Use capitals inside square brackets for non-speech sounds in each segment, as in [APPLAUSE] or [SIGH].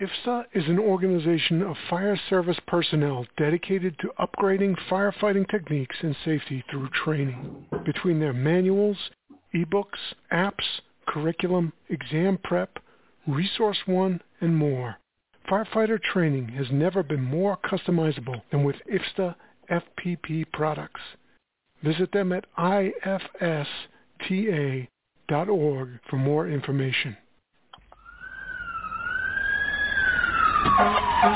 IFSTA is an organization of fire service personnel dedicated to upgrading firefighting techniques and safety through training. Between their manuals, ebooks, apps, curriculum, exam prep, Resource One, and more, firefighter training has never been more customizable than with IFSTA FPP products. Visit them at ifsta.org for more information. Hi,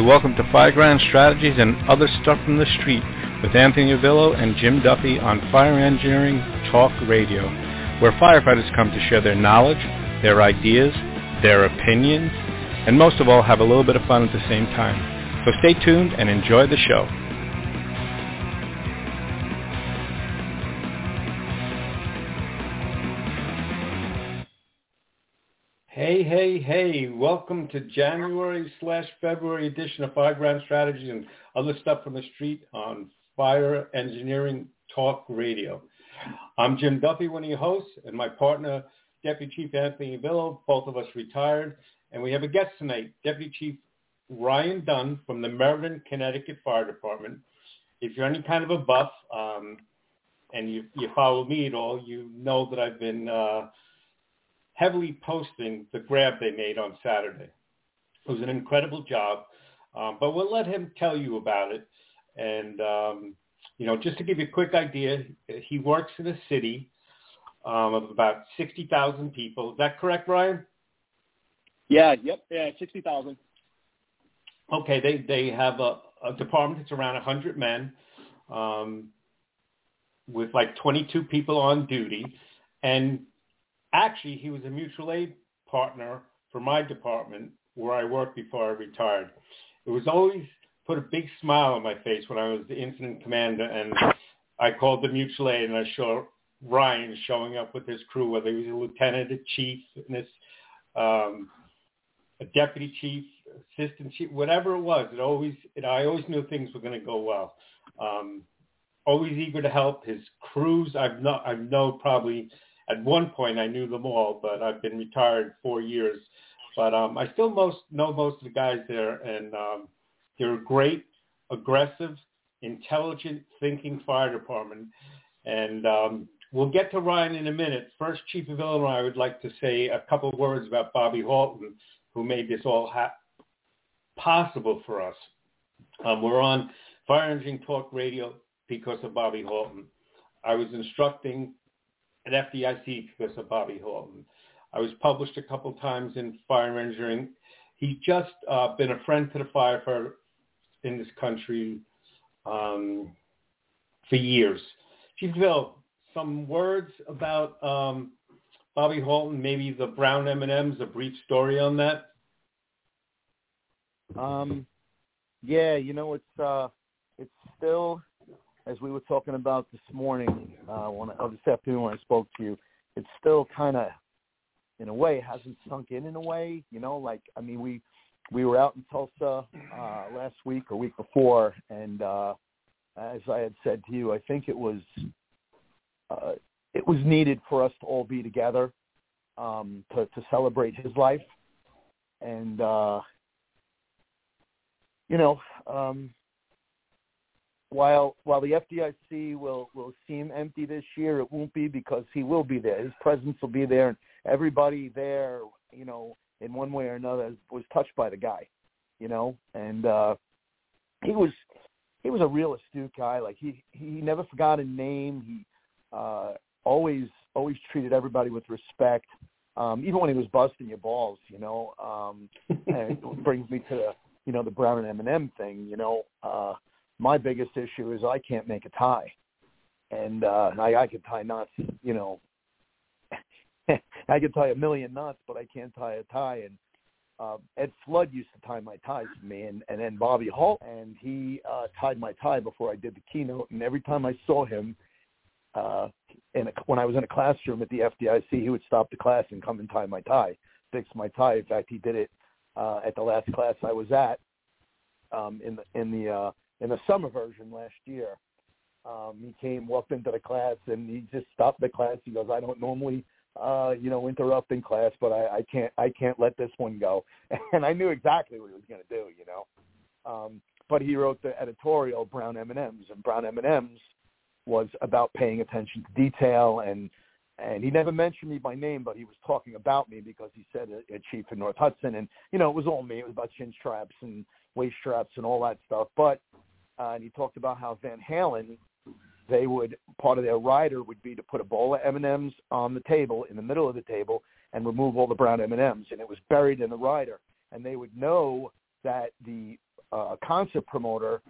welcome to Fire Fireground Strategies and Other Stuff from the Street with Anthony Avillo and Jim Duffy on Fire Engineering Talk Radio, where firefighters come to share their knowledge, their ideas, their opinions, and most of all have a little bit of fun at the same time. So stay tuned and enjoy the show. Hey, hey, hey, welcome to January slash February edition of Five Fireground Strategies and other stuff from the street on Fire Engineering Talk Radio. I'm Jim Duffy, one of your hosts, and my partner, Deputy Chief Anthony Avillo, both of us retired. And we have a guest tonight, Deputy Chief Ryan Dunn from the Meriden, Connecticut Fire Department. If you're any kind of a buff um, and you, you follow me at all, you know that I've been uh, heavily posting the grab they made on Saturday. It was an incredible job, um, but we'll let him tell you about it. And, um, you know, just to give you a quick idea, he works in a city um, of about 60,000 people. Is that correct, Brian? Yeah, yep, yeah, 60,000. Okay, they, they have a, a department that's around 100 men um, with like 22 people on duty. And Actually, he was a mutual aid partner for my department where I worked before I retired. It was always put a big smile on my face when I was the incident commander and I called the mutual aid and I saw Ryan showing up with his crew, whether he was a lieutenant, a chief, and this, um, a deputy chief, assistant chief, whatever it was. It always, it, I always knew things were going to go well. Um, always eager to help his crews. I've not, I've known probably at one point I knew them all, but I've been retired four years. But um, I still most know most of the guys there, and um, they're a great, aggressive, intelligent, thinking fire department. And um, we'll get to Ryan in a minute. First, Chief Avillo, I would like to say a couple of words about Bobby Halton, who made this all ha- possible for us. Um, we're on Fire Engine Talk Radio because of Bobby Halton. I was instructing at FDIC because of Bobby Halton. I was published a couple times in Fire Engineering. He's just uh, been a friend to the firefighter in this country um, for years. Chief Bill, some words about um, Bobby Halton, maybe the brown M&Ms, a brief story on that? Um, yeah, you know, it's uh, it's still as we were talking about this morning, uh, when or this afternoon when I spoke to you, it's still kind of, in a way, hasn't sunk in in a way. You know, like I mean, we we were out in Tulsa uh, last week or week before, and uh, as I had said to you, I think it was uh, it was needed for us to all be together um, to to celebrate his life, and uh, you know. Um, while while the FDIC will will seem empty this year, it won't be because he will be there. His presence will be there, and everybody there, you know, in one way or another, was touched by the guy, you know, and uh, he was he was a real astute guy. Like he he never forgot a name. He uh, always always treated everybody with respect, um, even when he was busting your balls, you know. Um, [LAUGHS] and it brings me to the you know the Brown and M&M thing, you know. Uh, my biggest issue is I can't make a tie, and uh, I, I can tie knots. You know, [LAUGHS] I can tie a million knots, but I can't tie a tie. And uh, Ed Flood used to tie my ties for me, and, and then Bobby Hall, and he uh, tied my tie before I did the keynote. And every time I saw him, uh, in a, when I was in a classroom at the FDIC, he would stop the class and come and tie my tie, fix my tie. In fact, he did it uh, at the last class I was at um, in the in the uh, in the summer version last year. Um, he came, walked into the class, and he just stopped the class. He goes, "I don't normally, uh, you know, interrupt in class, but I, I can't, I can't let this one go." [LAUGHS] And I knew exactly what he was going to do, you know. Um, but he wrote the editorial Brown M and M's, and Brown M and M's was about paying attention to detail and and he never mentioned me by name, but he was talking about me because he said a, a chief in North Hudson, and you know it was all me. It was about chin straps and waist straps and all that stuff. But uh, and he talked about how Van Halen, they would part of their rider would be to put a bowl of M and M's on the table in the middle of the table and remove all the brown M and M's, and it was buried in the rider, and they would know that the uh, concert promoter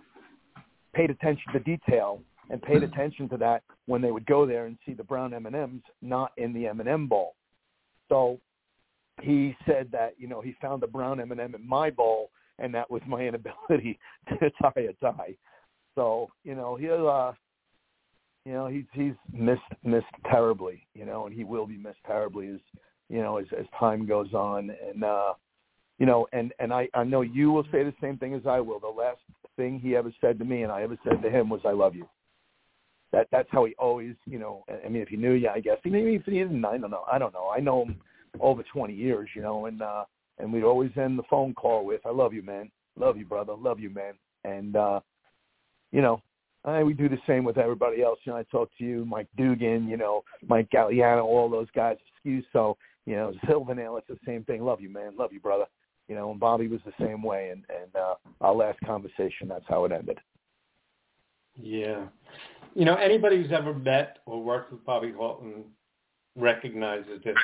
paid attention to detail and paid [CLEARS THROAT] attention to that when they would go there and see the brown M&Ms not in the M&M bowl. So he said that, you know, he found the brown M&M in my bowl and that was my [LAUGHS] inability to tie a tie. So, you know, he'll uh you know, he's he's missed missed terribly, you know, and he will be missed terribly as you know, as as time goes on and uh you know, and and I I know you will say the same thing as I will. The last thing he ever said to me and I ever said to him was I love you that that's how he always, you know. I mean, if he knew you, I guess. Maybe if he didn't, I don't know. I don't know. I know him over 20 years, you know, and uh, and we'd always end the phone call with, "I love you, man. Love you, brother. Love you, man." And uh, you know, I, we do the same with everybody else. You know, I talk to you, Mike Dugan, you know, Mike Galliano, all those guys. Excuse so, you know, Silvernail. It's the same thing. Love you, man. Love you, brother. You know, and Bobby was the same way. And and uh, our last conversation, that's how it ended. Yeah. You know, anybody who's ever met or worked with Bobby Halton recognizes that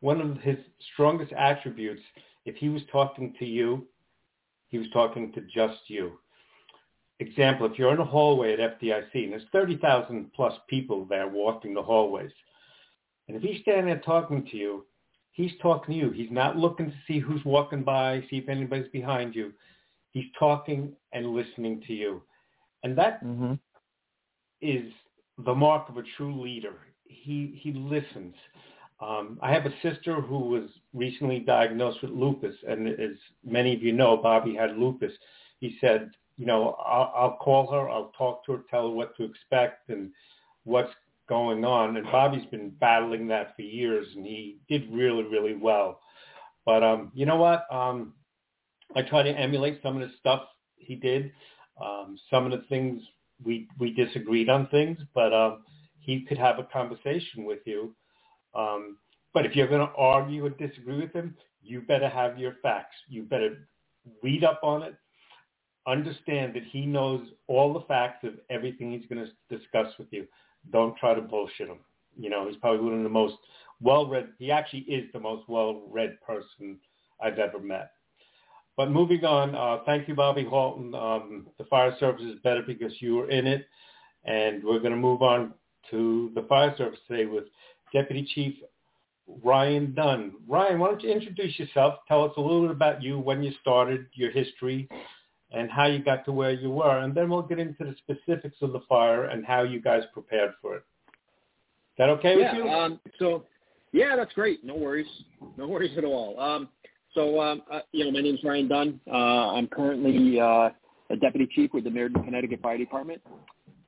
one of his strongest attributes, if he was talking to you, he was talking to just you. Example, if you're in a hallway at FDIC and there's 30,000 plus people there walking the hallways, and if he's standing there talking to you, he's talking to you. He's not looking to see who's walking by, see if anybody's behind you. He's talking and listening to you. And that mm-hmm is the mark of a true leader. He he listens. Um, I have a sister who was recently diagnosed with lupus, and as many of you know, Bobby had lupus. He said, you know, I'll, I'll call her, I'll talk to her, tell her what to expect and what's going on. And Bobby's been battling that for years, and he did really, really well. But um, you know what? Um, I try to emulate some of the stuff he did. Um, some of the things we we disagreed on things, but um, he could have a conversation with you. Um, but if you're going to argue or disagree with him, you better have your facts. You better read up on it. Understand that he knows all the facts of everything he's going to discuss with you. Don't try to bullshit him. You know, he's probably one of the most well-read. He actually is the most well-read person I've ever met. But moving on, uh, thank you, Bobby Halton. Um, the fire service is better because you were in it. And we're going to move on to the fire service today with Deputy Chief Ryan Dunn. Ryan, why don't you introduce yourself? Tell us a little bit about you, when you started, your history, and how you got to where you were. And then we'll get into the specifics of the fire and how you guys prepared for it. Is that okay yeah, with you? Um, so, yeah, that's great. No worries. No worries at all. Um, so, um, uh, you know, my name is Ryan Dunn. Uh, I'm currently uh, a deputy chief with the Meriden, Connecticut Fire Department,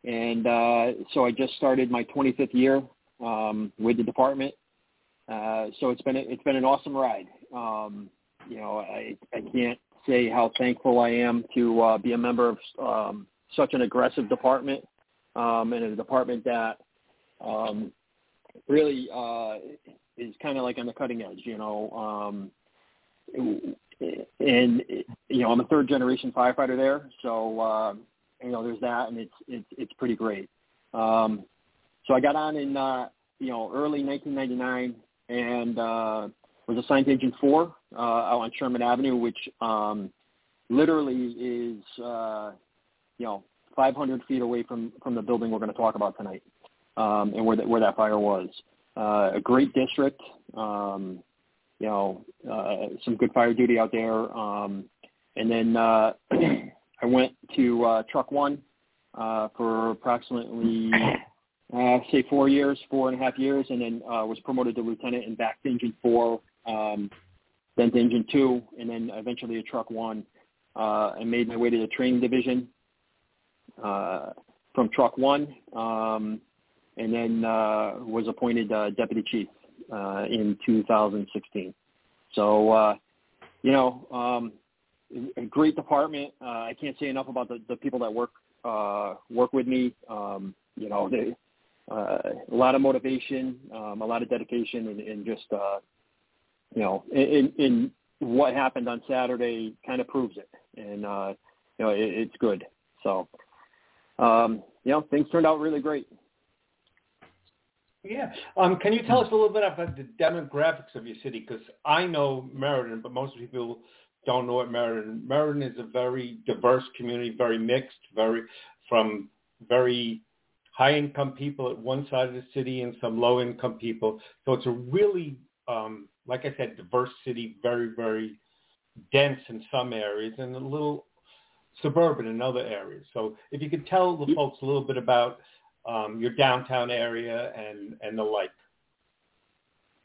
and uh, so I just started my 25th year um, with the department. Uh, so it's been a, it's been an awesome ride. Um, you know, I I can't say how thankful I am to uh, be a member of um, such an aggressive department um, and a department that um, really uh, is kind of like on the cutting edge. You know, um, and you know I'm a third generation firefighter there, so uh, you know there's that, and it's it's it's pretty great. Um, so I got on in uh, you know early 1999 and uh, was assigned to Engine Four uh, out on Sherman Avenue, which um, literally is uh, you know 500 feet away from from the building we're going to talk about tonight, um, and where that where that fire was. Uh, a great district. Um, you know, uh, some good fire duty out there. Um, and then uh, [CLEARS THROAT] I went to uh, Truck One uh, for approximately uh, say four years, four and a half years, and then uh, was promoted to lieutenant and back to engine four, um, then to engine two, and then eventually a truck one. Uh, and made my way to the training division uh, from truck one, um, and then uh, was appointed uh, deputy chief uh, in 2016. So, uh, you know, um, a great department. Uh, I can't say enough about the, the people that work uh, work with me. Um, you know, they, uh, a lot of motivation, um, a lot of dedication, and, and just uh, you know, in, in what happened on Saturday kind of proves it, and uh, you know, it, it's good. So, um, you know, things turned out really great. Yeah. Um, can you tell us a little bit about the demographics of your city? Because I know Meriden, but most people don't know what Meriden. Meriden is a very diverse community, very mixed, very from very high income people at one side of the city and some low income people. So it's a really, um, like I said, diverse city, very, very dense in some areas and a little suburban in other areas. So if you could tell the folks a little bit about um, your downtown area and, and the like.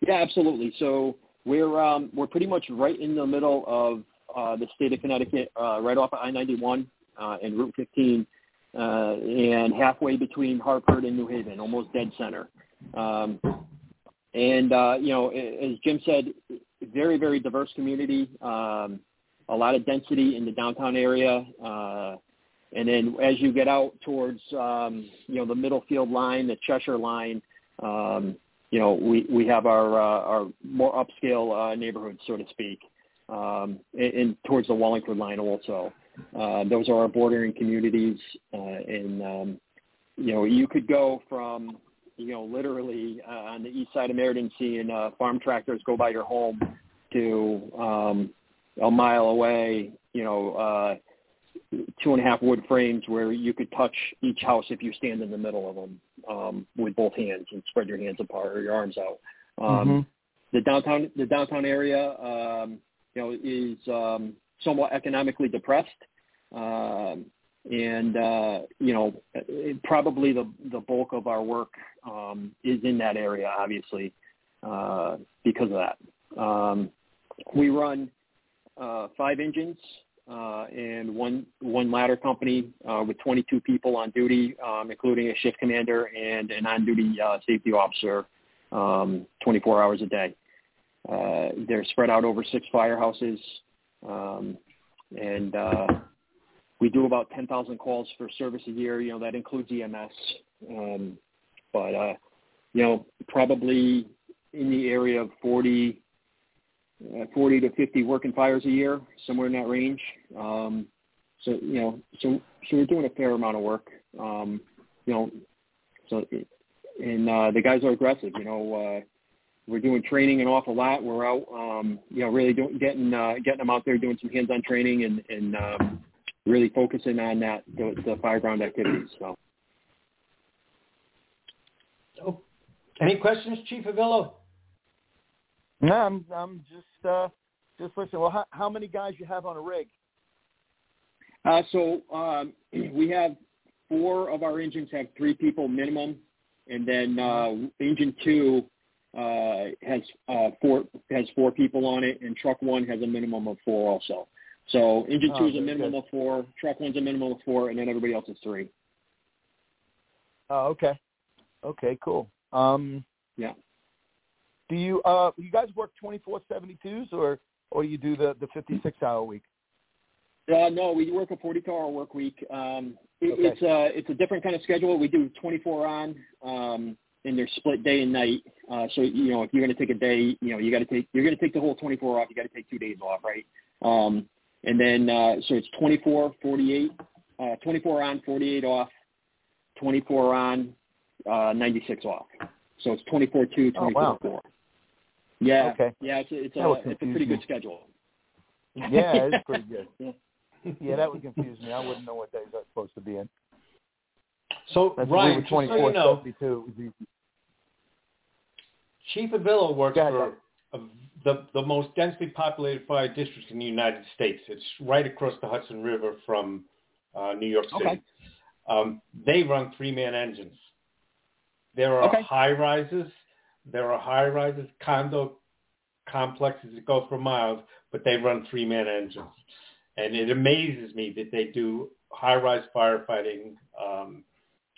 Yeah, absolutely. So we're um, we're pretty much right in the middle of uh, the state of Connecticut, uh, right off of I-91 uh, and Route 15, uh, and halfway between Hartford and New Haven, almost dead center. Um, and uh, you know, as Jim said, very very diverse community. Um, a lot of density in the downtown area. And then as you get out towards, um, you know, the Middlefield line, the Cheshire line, um, you know, we, we have our, uh, our more upscale uh, neighborhoods, so to speak, um, and, and towards the Wallingford line also. Uh, those are our bordering communities. Uh, and, um, you know, you could go from, you know, literally uh, on the east side of Meriden seeing uh, farm tractors go by your home to um, a mile away, you know, uh, two and a half wood frames where you could touch each house if you stand in the middle of them um, with both hands and spread your hands apart or your arms out. Um, mm-hmm. The downtown the downtown area, um, you know, is um, somewhat economically depressed, um, and uh, you know, it, probably the the bulk of our work um, is in that area, obviously, uh, because of that. Um, we run uh, five engines uh, and one one ladder company uh, with 22 people on duty, um, including a shift commander and an on-duty uh, safety officer, um, 24 hours a day. Uh, they're spread out over six firehouses, um, and uh, we do about 10,000 calls for service a year. You know that includes EMS, um, but uh, you know probably in the area of 40 uh, 40 to 50 working fires a year, somewhere in that range. Um, so you know, so so we're doing a fair amount of work. Um, you know, so and uh, the guys are aggressive. You know, uh, we're doing training an awful lot. We're out, um, you know, really doing, getting uh, getting them out there doing some hands-on training and and um, really focusing on that the, the fireground activities. So. Oh, any questions, Chief Avillo? No, I'm I'm just uh, just listening. Well, how, how many guys you have on a rig? Uh, so um, [CLEARS THROAT] we have four of our engines have three people minimum, and then uh, engine two uh, has uh, four has four people on it, and truck one has a minimum of four also. So engine two oh, is a minimum good. of four, truck one's a minimum of four, and then everybody else is three. Oh, okay. Okay, cool. Um, yeah. Do you uh you guys work twenty four seventy twos or or you do the the fifty six hour week? Uh, no, we work a 42 hour work week. Um, it, okay. It's a uh, it's a different kind of schedule. We do 24 on, um, and they're split day and night. Uh, so you know, if you're going to take a day, you know, you got to take you're going to take the whole 24 off. You got to take two days off, right? Um, and then uh, so it's 24, 48, uh, 24 on, 48 off, 24 on, uh, 96 off. So it's 24 2, 24 oh, wow. 4. Yeah. Okay. Yeah, it's a, it's a, it's a pretty good schedule. Yeah, it's [LAUGHS] pretty good. yeah. yeah, that would confuse me. I wouldn't know what days I'm supposed to be in. So That's Ryan, so you know. Chief Avillo works for a, the the most densely populated fire district in the United States. It's right across the Hudson River from uh, New York City. Okay. Um, they run three man engines. There are Okay. high rises. There are high rises, condo complexes that go for miles, but they run three man engines. And it amazes me that they do high rise firefighting, um,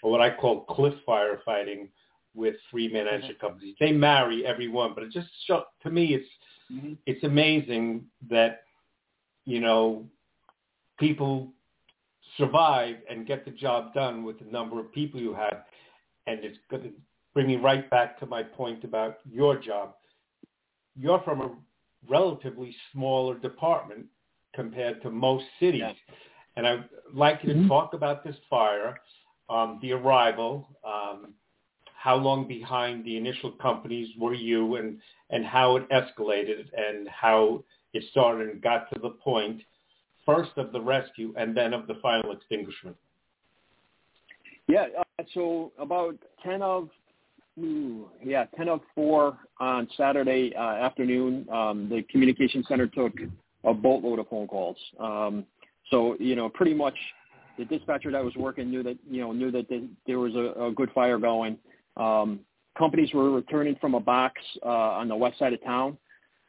or what I call cliff firefighting with three man engine companies. They marry everyone, but it just show, to me it's Mhm. it's amazing that you know people survive and get the job done with the number of people you have and it's going to bring me right back to my point about your job you're from a relatively smaller department compared to most cities Yeah. and i'd like you to Mhm. talk about this fire um, the arrival um, how long behind the initial companies were you and and how it escalated and how it started and got to the point first of the rescue and then of the final extinguishment. Yeah, uh, so about 10 of, ooh, yeah, 10 of 4 on Saturday uh, afternoon, um, the communication center took a boatload of phone calls. Um, so, you know, pretty much the dispatcher that was working knew that, you know, knew that the, there was a, a good fire going. Um, companies were returning from a box uh, on the west side of town.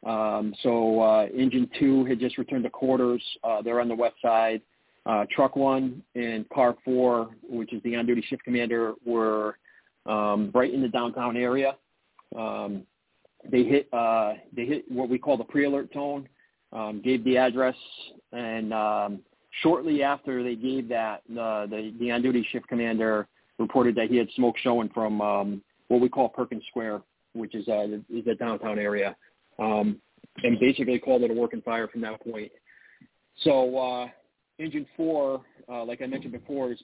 Um, so uh, engine two had just returned to quarters. Uh, they're on the west side. Uh, truck one and car four, which is the on-duty shift commander, were um, right in the downtown area. Um, they hit uh, they hit what we call the pre-alert tone, um, gave the address, and um, shortly after they gave that, uh, the the on-duty shift commander reported that he had smoke showing from um, what we call Perkins Square, which is uh, is the downtown area, um, and basically called it a working fire from that point. So uh, engine four, uh, like I mentioned before, is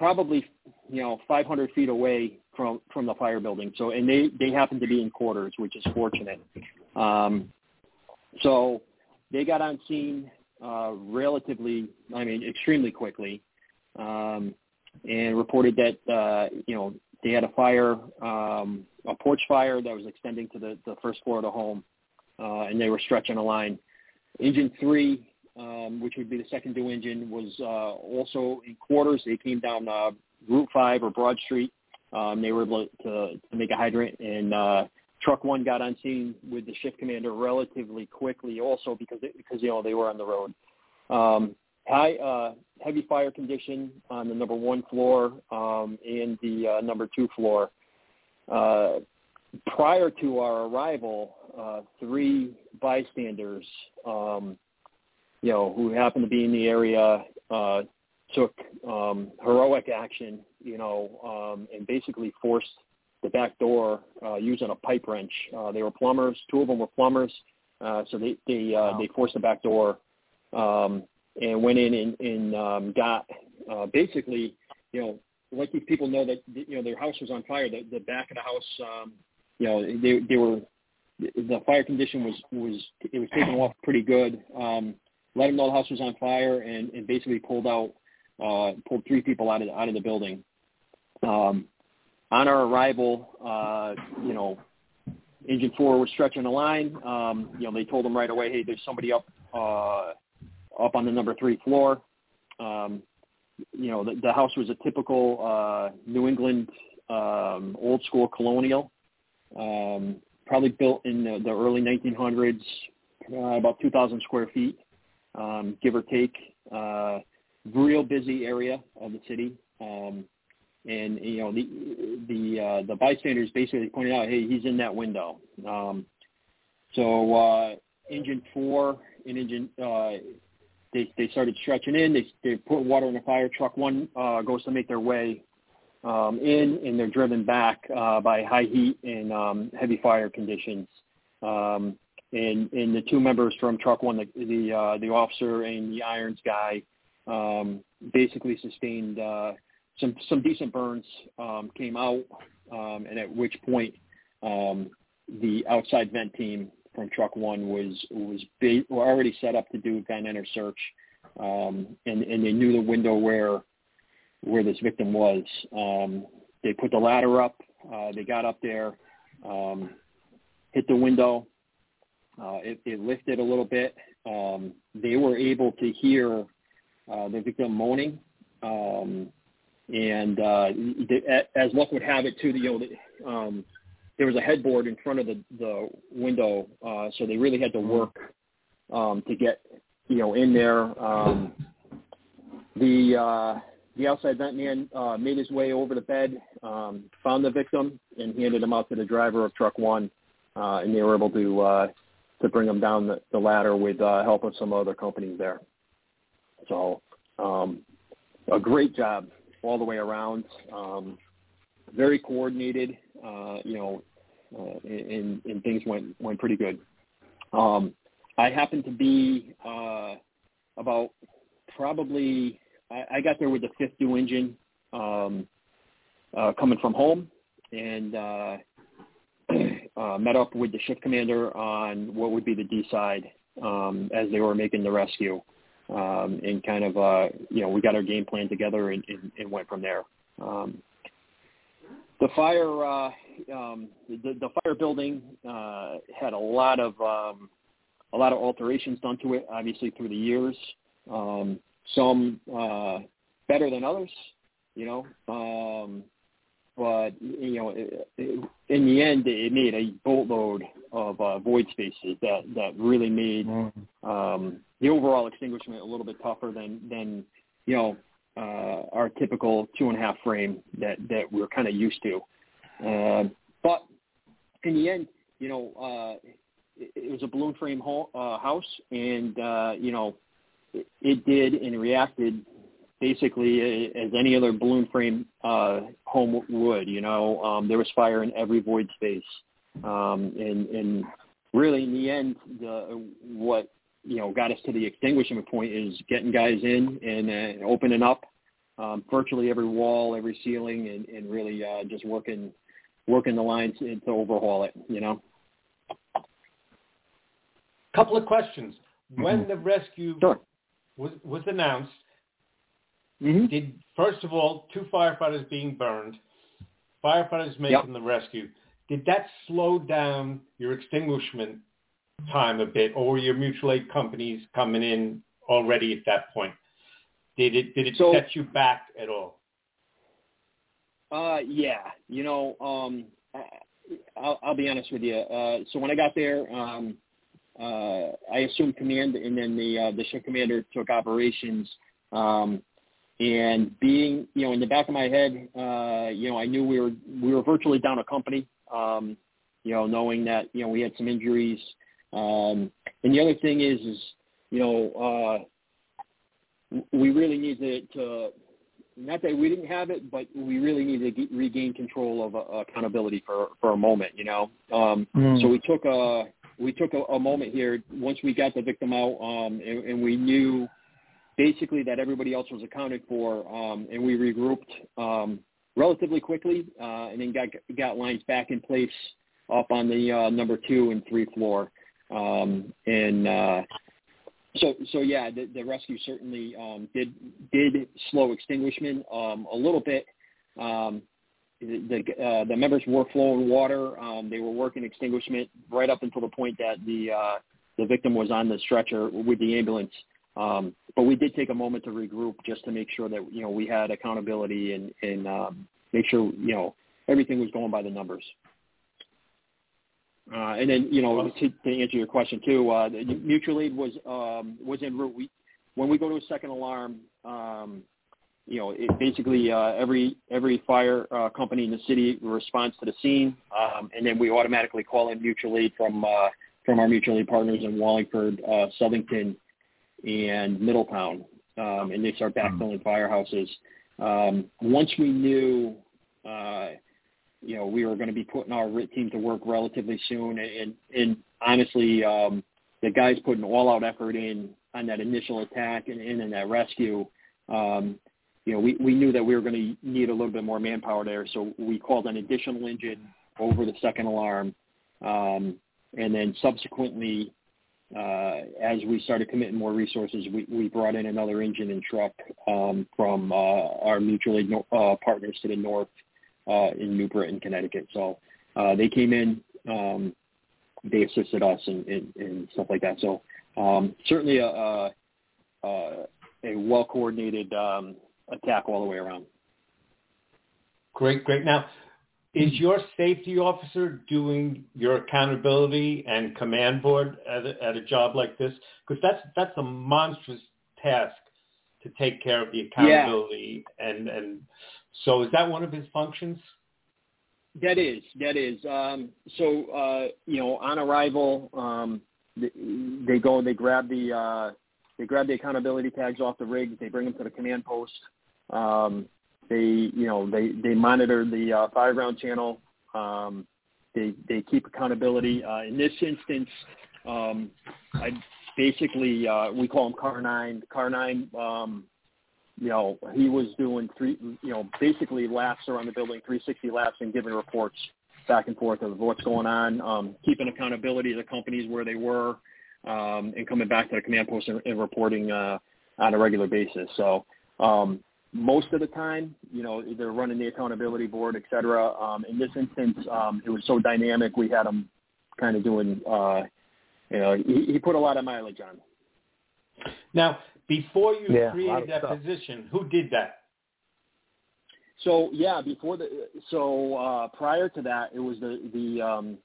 probably you know 500 feet away from from the fire building. So and they they happen to be in quarters, which is fortunate. Um, so they got on scene uh, relatively, I mean, extremely quickly, um, and reported that uh, you know they had a fire, um, a porch fire that was extending to the, the first floor of the home, uh, and they were stretching a line. Engine three um, which would be the second due engine, was uh, also in quarters. They came down uh, Route 5 or Broad Street. Um, they were able to, to make a hydrant, and uh, truck one got on scene with the shift commander relatively quickly, also because they, because you know they were on the road. Um, high uh, heavy fire condition on the number one floor um, and the uh, number two floor. Uh, prior to our arrival, uh, three bystanders um, you know, who happened to be in the area, uh, took um, heroic action, you know, um, and basically forced the back door uh, using a pipe wrench. Uh, they were plumbers. Two of them were plumbers, uh, so they they uh, Wow. they forced the back door um, and went in and, and um, got uh, basically, you know, let these people know that you know their house was on fire. The, the back of the house, um, you know, they they were the fire condition was was it was taken off pretty good. Um, let them know the house was on fire and, and basically pulled out uh, pulled three people out of out of the building. Um, on our arrival, uh, you know, engine four was stretching a line. Um, you know, they told them right away, hey, there's somebody up uh, up on the number three floor. Um, you know, the, the house was a typical uh, New England um, old school colonial, um, probably built in the, the early 1900s, uh, about 2,000 square feet um, give or take. Uh, real busy area of the city, um, and you know the the uh, the bystanders basically pointed out, hey, he's in that window. Um, so uh, engine four and engine uh, they they started stretching in. They they put water in the fire truck. One uh, goes to make their way um, in, and they're driven back uh, by high heat and um, heavy fire conditions. Um, and and the two members from truck one, the the, uh, the officer and the irons guy, um, basically sustained uh, some some decent burns. Um, came out, um, and at which point um, the outside vent team from truck one was was ba- were already set up to do vent enter search, um, and and they knew the window where where this victim was. Um, they put the ladder up. Uh, they got up there, um, hit the window. Uh, it, it lifted a little bit. Um, they were able to hear uh, the victim moaning, um, and uh, the, as luck would have it, too, the, you know, the, um, there was a headboard in front of the the window, uh, so they really had to work um, to get you know in there. Um, the uh, the outside vent man uh, made his way over the bed, um, found the victim, and handed him out to the driver of truck one, uh, and they were able to uh, to bring him down the, the ladder with uh, help of some other companies there. So um, a great job all the way around. Um, very coordinated, uh, you know, uh, and, and things went went pretty good. Um, I happened to be uh, about probably I, I got there with the fifth due engine um, uh, coming from home, and uh, uh, met up with the shift commander on what would be the D side um, as they were making the rescue, um, and kind of uh, you know we got our game plan together and, and, and went from there. Um, the fire, uh, um, the, the fire building uh, had a lot of um, a lot of alterations done to it, obviously through the years. Um, some uh, better than others, you know. But you know, it, it, in the end, it made a boatload of uh, void spaces that that really made mm-hmm. um, the overall extinguishment a little bit tougher than than you know uh, our typical two and a half frame that that we're kind of used to. Uh, but in the end, you know, uh, it, it was a balloon frame ho- uh, house, and uh, you know, it, it did and reacted basically as any other balloon frame uh, home would. You know, um, there was fire in every void space, um, and, and really in the end, the, what you know got us to the extinguishment point is getting guys in and uh, opening up um, virtually every wall, every ceiling, and, and really uh, just working working the lines to overhaul it. You know. Couple of questions. When mm-hmm. the rescue sure. was was announced, Mm-hmm. Did first of all, two firefighters being burned, firefighters making yep. the rescue. Did that slow down your extinguishment time a bit, or were your mutual aid companies coming in already at that point? Did it did it so, set you back at all? Uh, yeah. You know, um, I, I'll, I'll be honest with you. Uh, so when I got there, um, uh, I assumed command, and then the uh, the shift commander took operations. Um, and being, you know, in the back of my head, uh, you know, I knew we were we were virtually down a company. Um, you know, knowing that you know we had some injuries. Um, and the other thing is, is you know, uh, we really need to, not that we didn't have it, but we really need to get, regain control of uh, accountability for for a moment. You know, um, mm. so we took a we took a, a moment here once we got the victim out, um, and, and we knew basically that everybody else was accounted for, um, and we regrouped um, relatively quickly, uh, and then got got lines back in place up on the uh, number two and three floor, um, and uh, so so yeah, the, the rescue certainly um, did did slow extinguishment um, a little bit. Um, the uh, the members were flowing water. Um, they were working extinguishment right up until the point that the uh, the victim was on the stretcher with the ambulance. Um, but we did take a moment to regroup just to make sure that you know we had accountability and and um, make sure you know everything was going by the numbers. Uh, and then you know to, to answer your question too, uh, the mutual aid was um, was en route. We when we go to a second alarm, um, you know, it basically uh, every every fire uh, company in the city responds to the scene, um, and then we automatically call in mutual aid from uh, from our mutual aid partners in Wallingford, uh, Southington, and Middletown, um, and they start hmm. backfilling firehouses. Um, once we knew, uh, you know, we were going to be putting our team to work relatively soon, and, and honestly, um, the guys put an all-out effort in on that initial attack and, and in that rescue. Um, you know, we, we knew that we were going to need a little bit more manpower there, so we called an additional engine over the second alarm, um, and then subsequently uh, as we started committing more resources, we, we brought in another engine and truck um, from uh, our mutual aid uh, partners to the north uh, in New Britain, Connecticut. So uh, they came in, um, they assisted us and, and stuff like that. So um, certainly a, a, a well coordinated um, attack all the way around. Great, great. Now, is your safety officer doing your accountability and command board at a, at a job like this? Because that's that's a monstrous task to take care of the accountability yeah. and and so is that one of his functions? That is, that is. Um, so uh, you know, on arrival, um, they, they go, they grab the uh, they grab the accountability tags off the rig, they bring them to the command post. Um, they you know they they monitor the uh, fire ground channel. Um, they they keep accountability. Uh, in this instance, um, I basically uh, we call him Car Nine. Car Nine, um, you know, he was doing three, you know, basically laps around the building, 360 laps, and giving reports back and forth of what's going on, um, keeping accountability of the companies where they were, um, and coming back to the command post and, and reporting uh, on a regular basis. So um, most of the time, you know, they're running the accountability board, et cetera. Um, in this instance, um, it was so dynamic, we had him kind of doing, uh, you know, he, he put a lot of mileage on. Now, before you yeah, created that stuff. position, who did that? So yeah, before the so uh, prior to that, it was the the um,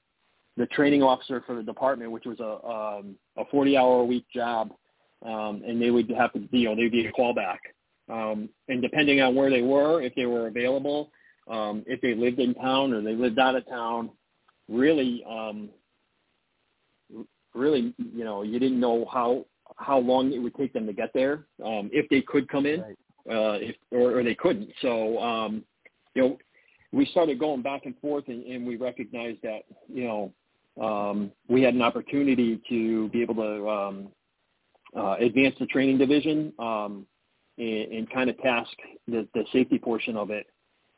the training officer for the department, which was a um, a 40 hour a week job, um, and they would have to you know they'd be a callback. Um, and depending on where they were, if they were available, um, if they lived in town or they lived out of town, really, um, really, you know, you didn't know how how long it would take them to get there, um, if they could come in, right. uh, if or, or they couldn't. So, um, you know, we started going back and forth, and, and we recognized that, you know, um, we had an opportunity to be able to um, uh, advance the training division. Um, and, and kind of task the, the safety portion of it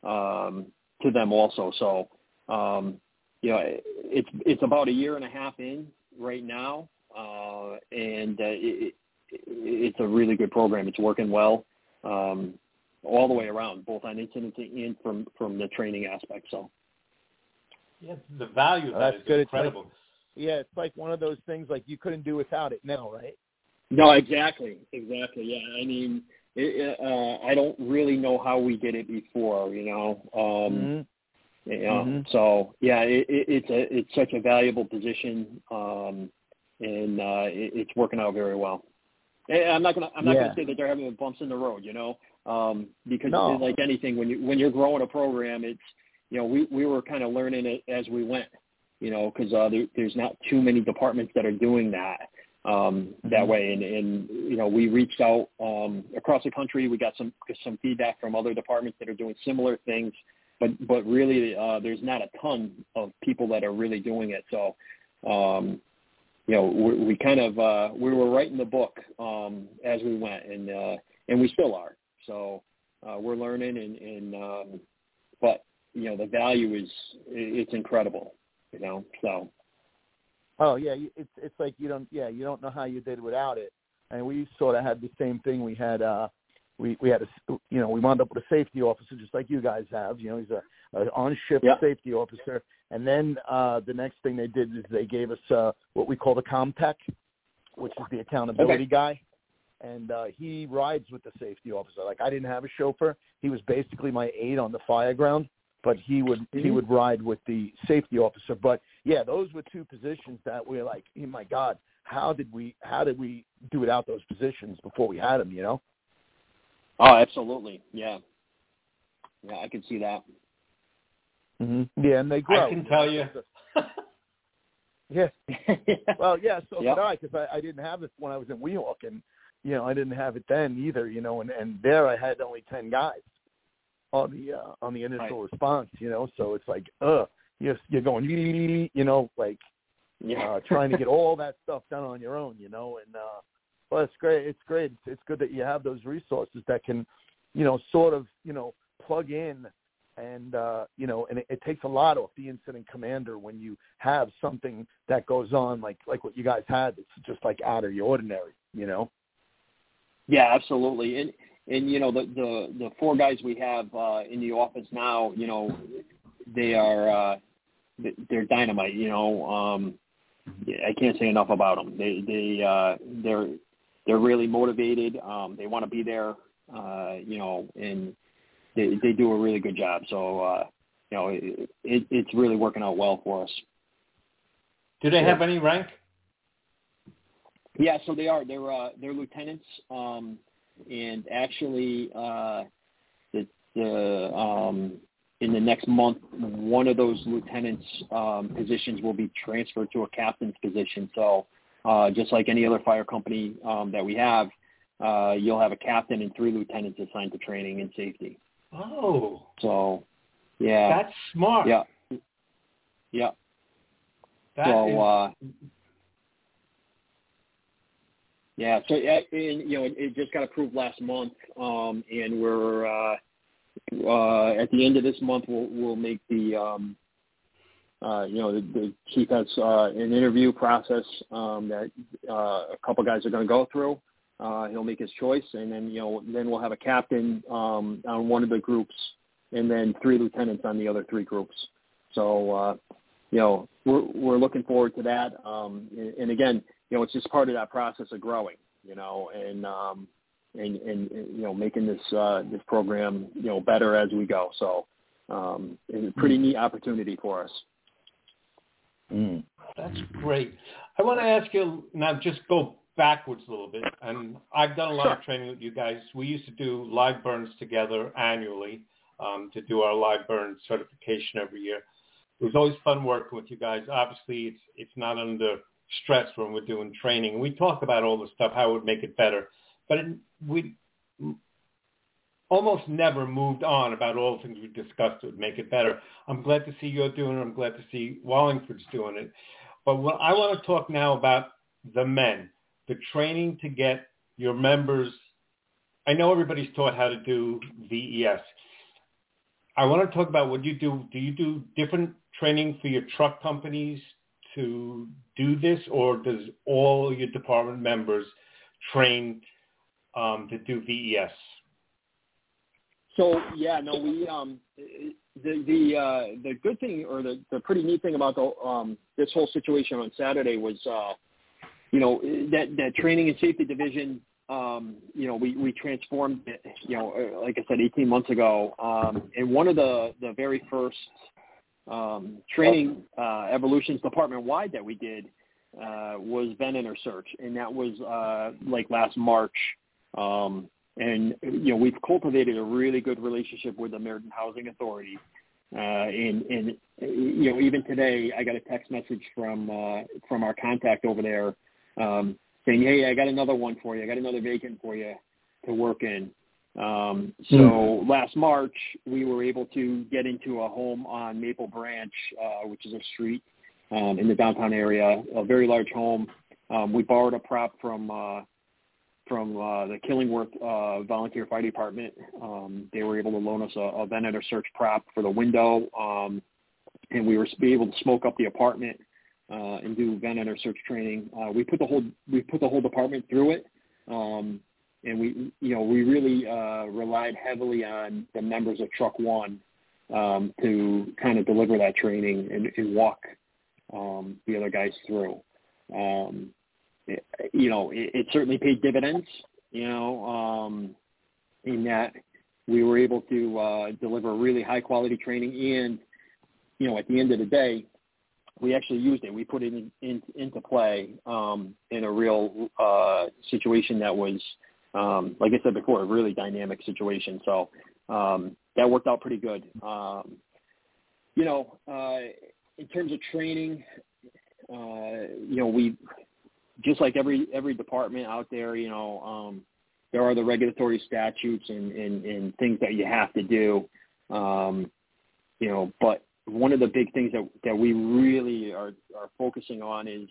um, to them also. So, um, you know, it's it's about a year and a half in right now, uh, and uh, it, it's a really good program. It's working well um, all the way around, both on incidents and from from the training aspect. So, yeah, the value of that is good. incredible. It's like, yeah, it's like one of those things like you couldn't do without it now, right? No, exactly, exactly. Yeah, I mean, it, uh, I don't really know how we did it before, you know. Um, mm-hmm. You know, mm-hmm. so yeah, it, it, it's a it's such a valuable position, um, and uh, it, it's working out very well. And I'm not gonna I'm not yeah. gonna say that they're having bumps in the road, you know, um, because no. like anything, when you when you're growing a program, it's you know we we were kind of learning it as we went, you know, because uh, there, there's not too many departments that are doing that um, that mm-hmm. way. And, and you know, we reached out um, across the country. We got some some feedback from other departments that are doing similar things, but but really, uh, there's not a ton of people that are really doing it. So, um, you know, we, we kind of uh, we were writing the book um, as we went, and uh, and we still are. So uh, we're learning, and, and um, but you know, the value is it's incredible. You know, so Oh yeah, it's it's like you don't yeah you don't know how you did without it, and we sort of had the same thing. We had uh we we had a you know we wound up with a safety officer just like you guys have. You know he's a, a on shift yep. safety officer, and then uh the next thing they did is they gave us uh what we call the ComTech, which is the accountability okay. guy and uh, he rides with the safety officer. Like I didn't have a chauffeur; he was basically my aide on the fire ground, but he would mm-hmm. he would ride with the safety officer. But yeah, those were two positions that we are like, oh my God, how did we how did we do without those positions before we had them? You know? Oh, absolutely. Yeah. Yeah, I can see that. Mm-hmm. Yeah, and they grow. I can tell you. [LAUGHS] [LAUGHS] yeah. well, yeah. So yep. did I, because I, I didn't have it when I was in Weehawk, and you know I didn't have it then either. You know, and and there I had only ten guys on the uh, on the initial right. response, you know. So it's like, uh, you're you're going, you know, like yeah. uh, trying to get all that stuff done on your own, you know. And uh, well, it's great. It's great. It's, it's good that you have those resources that can, you know, sort of, you know, plug in and uh, you know, and it, it takes a lot off the incident commander when you have something that goes on like like what you guys had. It's just like out of the ordinary, you know. Yeah, absolutely. And and you know the the the four guys we have uh, in the office now, you know, they are uh, they're dynamite. You know, um, I can't say enough about them. They they uh, they're they're really motivated. Um, they want to be there. Uh, you know, and they they do a really good job. So uh, you know, it, it, it's really working out well for us. Do they have any rank? Yeah, so they are. They're uh, they're lieutenants, um, and actually, uh, the the um, in the next month, one of those lieutenants' um, positions will be transferred to a captain's position. So, uh, just like any other fire company um, that we have, uh, you'll have a captain and three lieutenants assigned to training and safety. Oh, So, yeah, that's smart. yeah, yeah. That so, is- uh, yeah, so and, you know, it, it just got approved last month, um, and we're uh, uh, at the end of this month we'll we'll make the um, uh, you know the, the chief has uh, an interview process um, that uh, a couple guys are going to go through. Uh, he'll make his choice, and then you know then we'll have a captain um, on one of the groups, and then three lieutenants on the other three groups. So uh, you know we're we're looking forward to that. Um, and, and again, you know it's just part of that process of growing. You know, and um, and, and, and you know making this uh, this program you know better as we go. So um, it's a pretty neat opportunity for us. Mm. That's great. I want to ask you now, just go backwards a little bit. And I've done a lot of training with you guys. We used to do live burns together annually um, to do our live burn certification every year. It was always fun working with you guys. Obviously, it's it's not under stress when we're doing training. We talk about all the stuff, how it would make it better, but it, we almost never moved on about all the things we discussed would make it better. I'm glad to see you're doing it. I'm glad to see Wallingford's doing it. But what I want to talk now about the men, the training to get your members. I know everybody's taught how to do VES. I want to talk about what you do. Do you do different training for your truck companies to do this, or does all your department members train um, to do VES? So yeah, no, we um the the uh, the good thing or the the pretty neat thing about the um this whole situation on Saturday was uh you know that that training and safety division um you know we we transformed it you know uh, like I said 18 months ago. Um and one of the the very first um training uh evolutions department wide that we did uh was vent enter search and that was uh like last March um and you know we've cultivated a really good relationship with the Meriden Housing Authority. Uh, and and you know even today I got a text message from uh, from our contact over there um, saying, "Hey, I got another one for you. I got another vacant for you to work in." Um, so last March we were able to get into a home on Maple Branch, uh, which is a street um, in the downtown area, a very large home. Um, we borrowed a prop from uh, from uh, the Killingworth uh, Volunteer Fire Department. Um, they were able to loan us a, a vent enter search prop for the window, um, and we were able to smoke up the apartment uh, and do vent enter search training. Uh, we put the whole we put the whole department through it, um, and we you know we really uh, relied heavily on the members of Truck One um, to kind of deliver that training and, and walk um, the other guys through. Um, you know, it, it certainly paid dividends, you know, um, in that we were able to uh, deliver really high quality training and, you know, at the end of the day, we actually used it. We put it in, in, into play um, in a real uh, situation that was, um, like I said before, a really dynamic situation. So um, that worked out pretty good. Um, you know, uh, in terms of training, uh, you know, we just like every every department out there, you know, um, there are the regulatory statutes and, and, and things that you have to do. Um, you know, but one of the big things that, that we really are, are focusing on is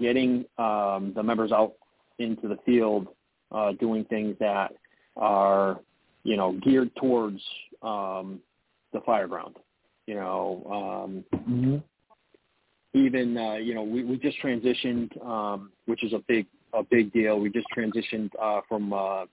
getting um, the members out into the field uh, doing things that are, you know, geared towards um, the fire ground. You know, um, Mm-hmm. Even uh, you know we, we just transitioned, um, which is a big a big deal. We just transitioned uh, from uh,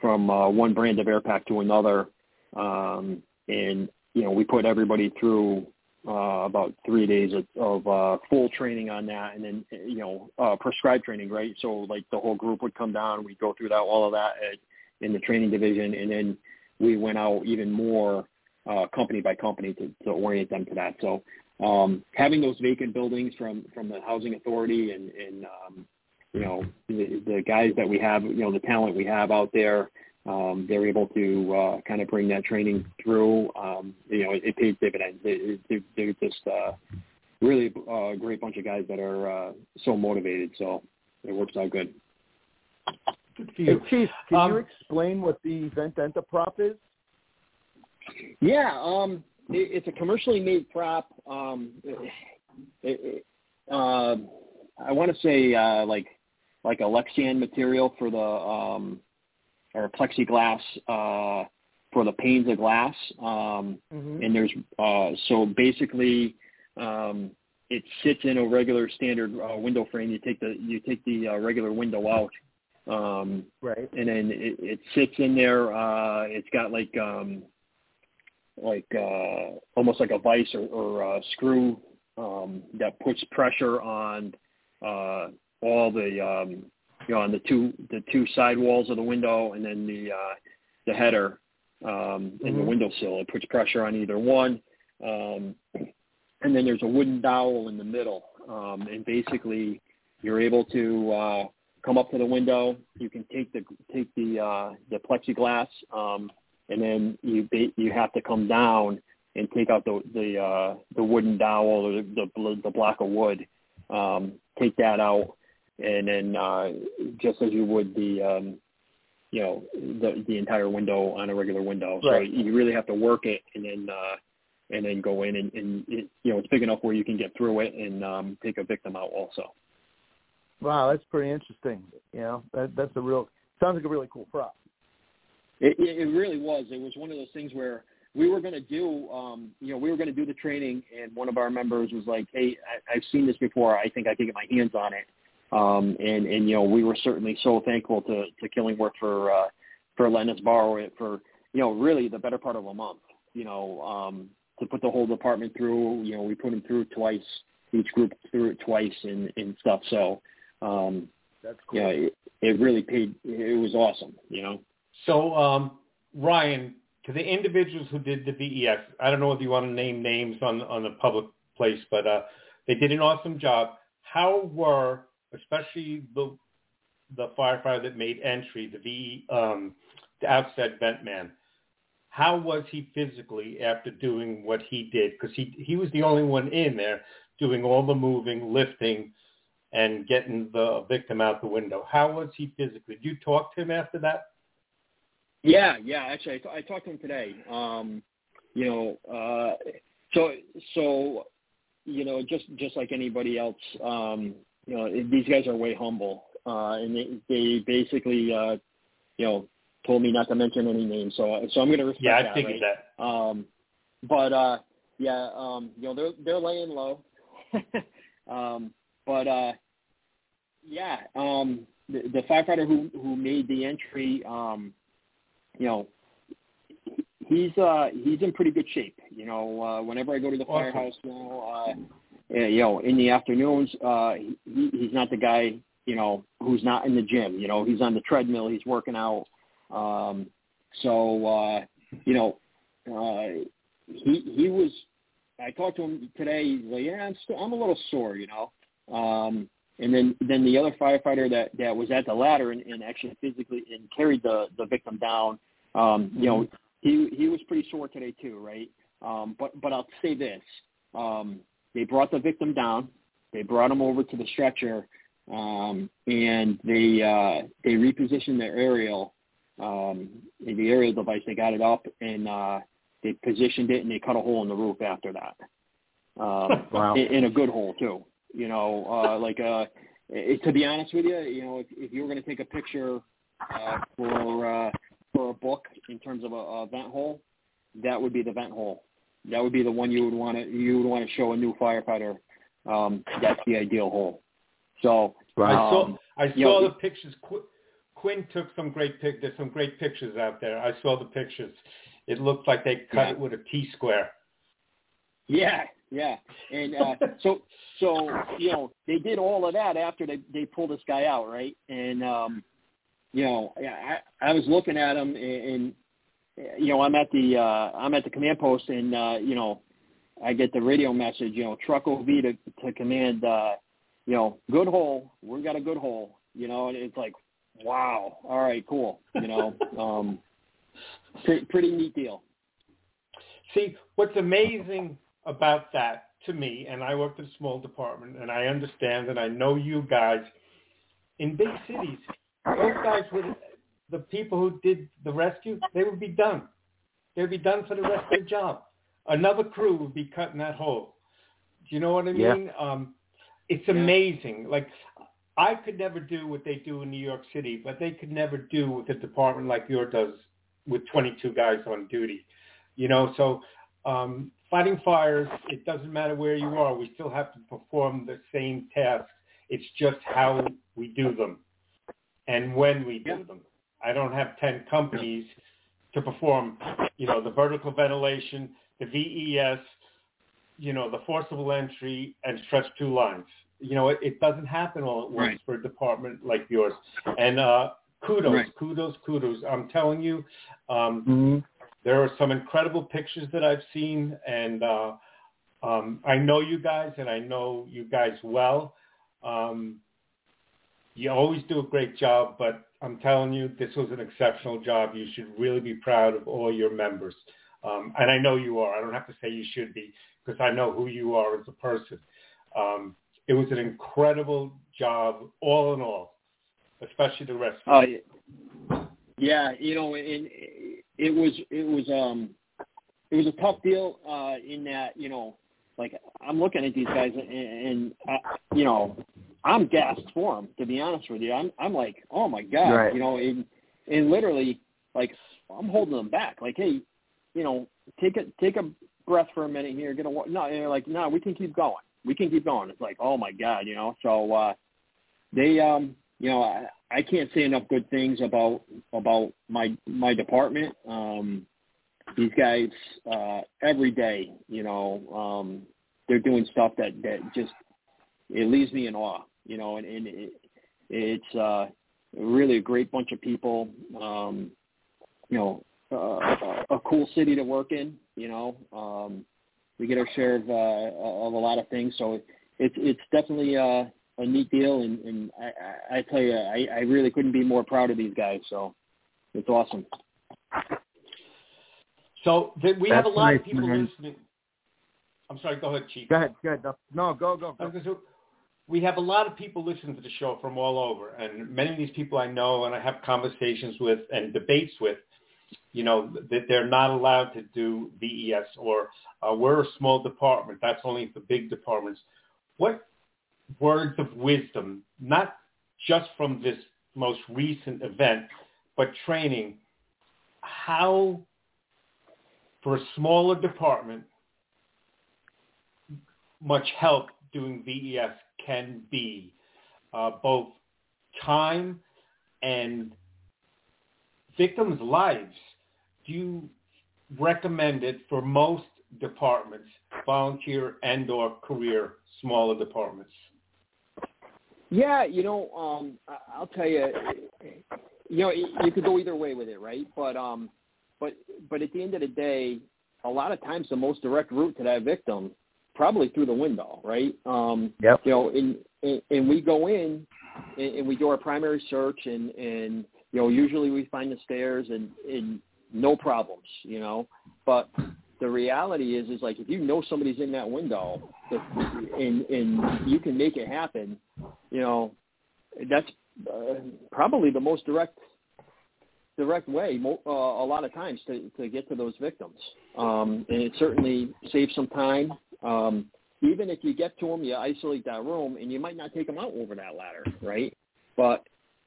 from uh, one brand of air pack to another, um, and you know we put everybody through uh, about three days of, of uh, full training on that, and then you know uh, prescribed training, right? So like the whole group would come down, we'd go through that all of that at, in the training division, and then we went out even more uh, company by company to, to orient them to that. So um, having those vacant buildings from from the housing authority and, and um, you know the, the guys that we have, you know the talent we have out there, um, they're able to uh, kind of bring that training through. Um, you know, it, it pays dividends. They, they, they're just uh, really a uh, great bunch of guys that are uh, so motivated. So it works out good. Good for you. Hey, Chief, can Um, you explain what the vent enter prop is? Yeah, um, it, it's a commercially made prop. Um, it, it, uh, I want to say uh, like like a Lexan material for the um, or plexiglass uh, for the panes of glass. Um, Mm-hmm. and there's uh, so basically um, it sits in a regular standard uh, window frame. You take the you take the uh, regular window out, um, Right. and then it, it sits in there. Uh, it's got like um, like uh, almost like a vise or, or a screw um, that puts pressure on uh, all the um, you know on the two the two side walls of the window and then the uh, the header um, and the windowsill. It puts pressure on either one. Um, and then there's a wooden dowel in the middle. Um, and basically, you're able to uh, come up to the window. You can take the take the uh, the plexiglass, um, and then you you have to come down and take out the the uh, the wooden dowel or the the, the block of wood. Um, take that out, and then uh, just as you would the um, you know the the entire window on a regular window. Right. So you really have to work it, and then uh, and then go in and, and it, you know it's big enough where you can get through it and um, take a victim out also. Wow, that's pretty interesting. You know, that that's a real sounds like a really cool prop. It, it, really was. It was one of those things where we were going to do, um, you know, we were going to do the training, and one of our members was like, "Hey, I, I've seen this before. I think I can get my hands on it." Um, and and you know, we were certainly so thankful to to Killingworth for uh, for letting us borrow it for you know really the better part of a month. You know, um, to put the whole department through. You know, we put them through twice. Each group through it twice and and stuff. So, um, That's cool. yeah, it, it really paid. It was awesome. You know. So, um, Ryan, to the individuals who did the VES, I don't know if you want to name names on on the public place, but uh, they did an awesome job. How were, especially the the firefighter that made entry, the V, um, the outside vent man, how was he physically after doing what he did? Because he he was the only one in there doing all the moving, lifting, and getting the victim out the window. How was he physically? Did you talk to him after that? Yeah, yeah. Actually, I, t- I talked to him today. Um, you know, uh, so so you know, just just like anybody else, um, you know, these guys are way humble, uh, and they they basically, uh, you know, told me not to mention any names. So so I'm going to respect Yeah, I that. figured right? that. Um, but uh, yeah, um, you know, they're they're laying low. [LAUGHS] um, but uh, yeah, um, the, the firefighter who who made the entry, um, you know, he's uh he's in pretty good shape. You know, uh, whenever I go to the Awesome. firehouse now, uh, uh, you know, in the afternoons, uh, he, he's not the guy, you know, who's not in the gym. You know, he's on the treadmill, he's working out. Um, so uh, you know, uh, he he was. I talked to him today. He's like, yeah, I'm still, I'm a little sore, you know. Um, and then then the other firefighter that that was at the ladder and, and actually physically and carried the the victim down. Um, you know, he he was pretty sore today too, right? Um, but but I'll say this: um, they brought the victim down, they brought him over to the stretcher, um, and they uh, they repositioned their aerial, um, the aerial device. They got it up and uh, they positioned it, and they cut a hole in the roof after that. Um, [LAUGHS] Wow. in, in a good hole too. You know, uh, like uh, it, to be honest with you, you know, if, if you were going to take a picture uh, for uh, for a book in terms of a, a vent hole, that would be the vent hole. That would be the one you would want to you would want to show a new firefighter. Um, that's the ideal hole. So I saw um, I you saw know, the pictures. Qu- Quinn took some great pic. There's some great pictures out there. I saw the pictures. It looked like they cut Yeah. it with a T square. Yeah, yeah, and uh, [LAUGHS] so so you know they did all of that after they they pulled this guy out, right? And um, you know, I I was looking at him and, and you know, I'm at the uh, I'm at the command post, and uh, you know, I get the radio message, you know, truck OV to to command, uh, you know, good hole. We got a good hole. You know, and it's like, wow, all right, cool. You know, [LAUGHS] um, pretty, pretty neat deal. See, what's amazing about that to me, and I worked in a small department, and I understand, and I know you guys in big cities. Those guys would, the people who did the rescue, they would be done. They'd be done for the rest of their job. Another crew would be cutting that hole. Do you know what I mean? Yeah. Um, it's amazing. Like I could never do what they do in New York City, but they could never do what a department like yours does with 22 guys on duty. You know, so um, fighting fires, it doesn't matter where you are. We still have to perform the same tasks. It's just how we do them and when we do them. I don't have 10 companies to perform, you know, the vertical ventilation, the VES, you know, the forcible entry and stretch two lines. You know, it, it doesn't happen all at once Right. for a department like yours. And uh, kudos, Right. kudos, kudos. I'm telling you, um, Mm-hmm. there are some incredible pictures that I've seen, and uh, um, I know you guys, and I know you guys well. Um, you always do a great job, but I'm telling you, this was an exceptional job. You should really be proud of all your members, um, and I know you are. I don't have to say you should be because I know who you are as a person. Um, it was an incredible job, all in all, especially the rest. Oh, yeah. yeah, you know, it was it was um it was a tough deal uh in that you know like I'm looking at these guys and, and uh, you know I'm gassed for them to be honest with you. I'm I'm like oh my god, Right. you know, and and literally like I'm holding them back. Like hey, you know, take a take a breath for a minute here. Get a no, and they're like no, we can keep going. We can keep going. It's like oh my god, you know. So uh they um you know I, I can't say enough good things about about my my department um these guys uh every day you know um they're doing stuff that that just it leaves me in awe you know and, and it, it's uh really a great bunch of people um you know uh, a, a cool city to work in you know um we get our share of uh of a lot of things so it's it's definitely uh a neat deal, and, and I, I, I tell you, I, I really couldn't be more proud of these guys. So it's awesome. So th- we have a lot nice, of people man. listening. I'm sorry. Go ahead, Chief. Go ahead. Go ahead. No, go, go, go. We have a lot of people listening to the show from all over, and many of these people I know and I have conversations with and debates with. You know that they're not allowed to do VES, or uh, we're a small department. That's only for big departments. What words of wisdom, not just from this most recent event, but training, how for a smaller department much help doing VES can be, uh, both time and victims' lives. Do you recommend it for most departments, volunteer and or career smaller departments? Yeah, you know, um, I'll tell you, you know, you could go either way with it, right? But um, but but at the end of the day, a lot of times the most direct route to that victim, probably through the window, right? Um, Yep. you know, and, and and we go in and, and we do our primary search, and and you know, usually we find the stairs and and no problems, you know, but the reality is is like if you know somebody's in that window the, and and you can make it happen you know that's uh, probably the most direct direct way uh, a lot of times to to get to those victims um and it certainly saves some time um even if you get to them you isolate that room and you might not take them out over that ladder right but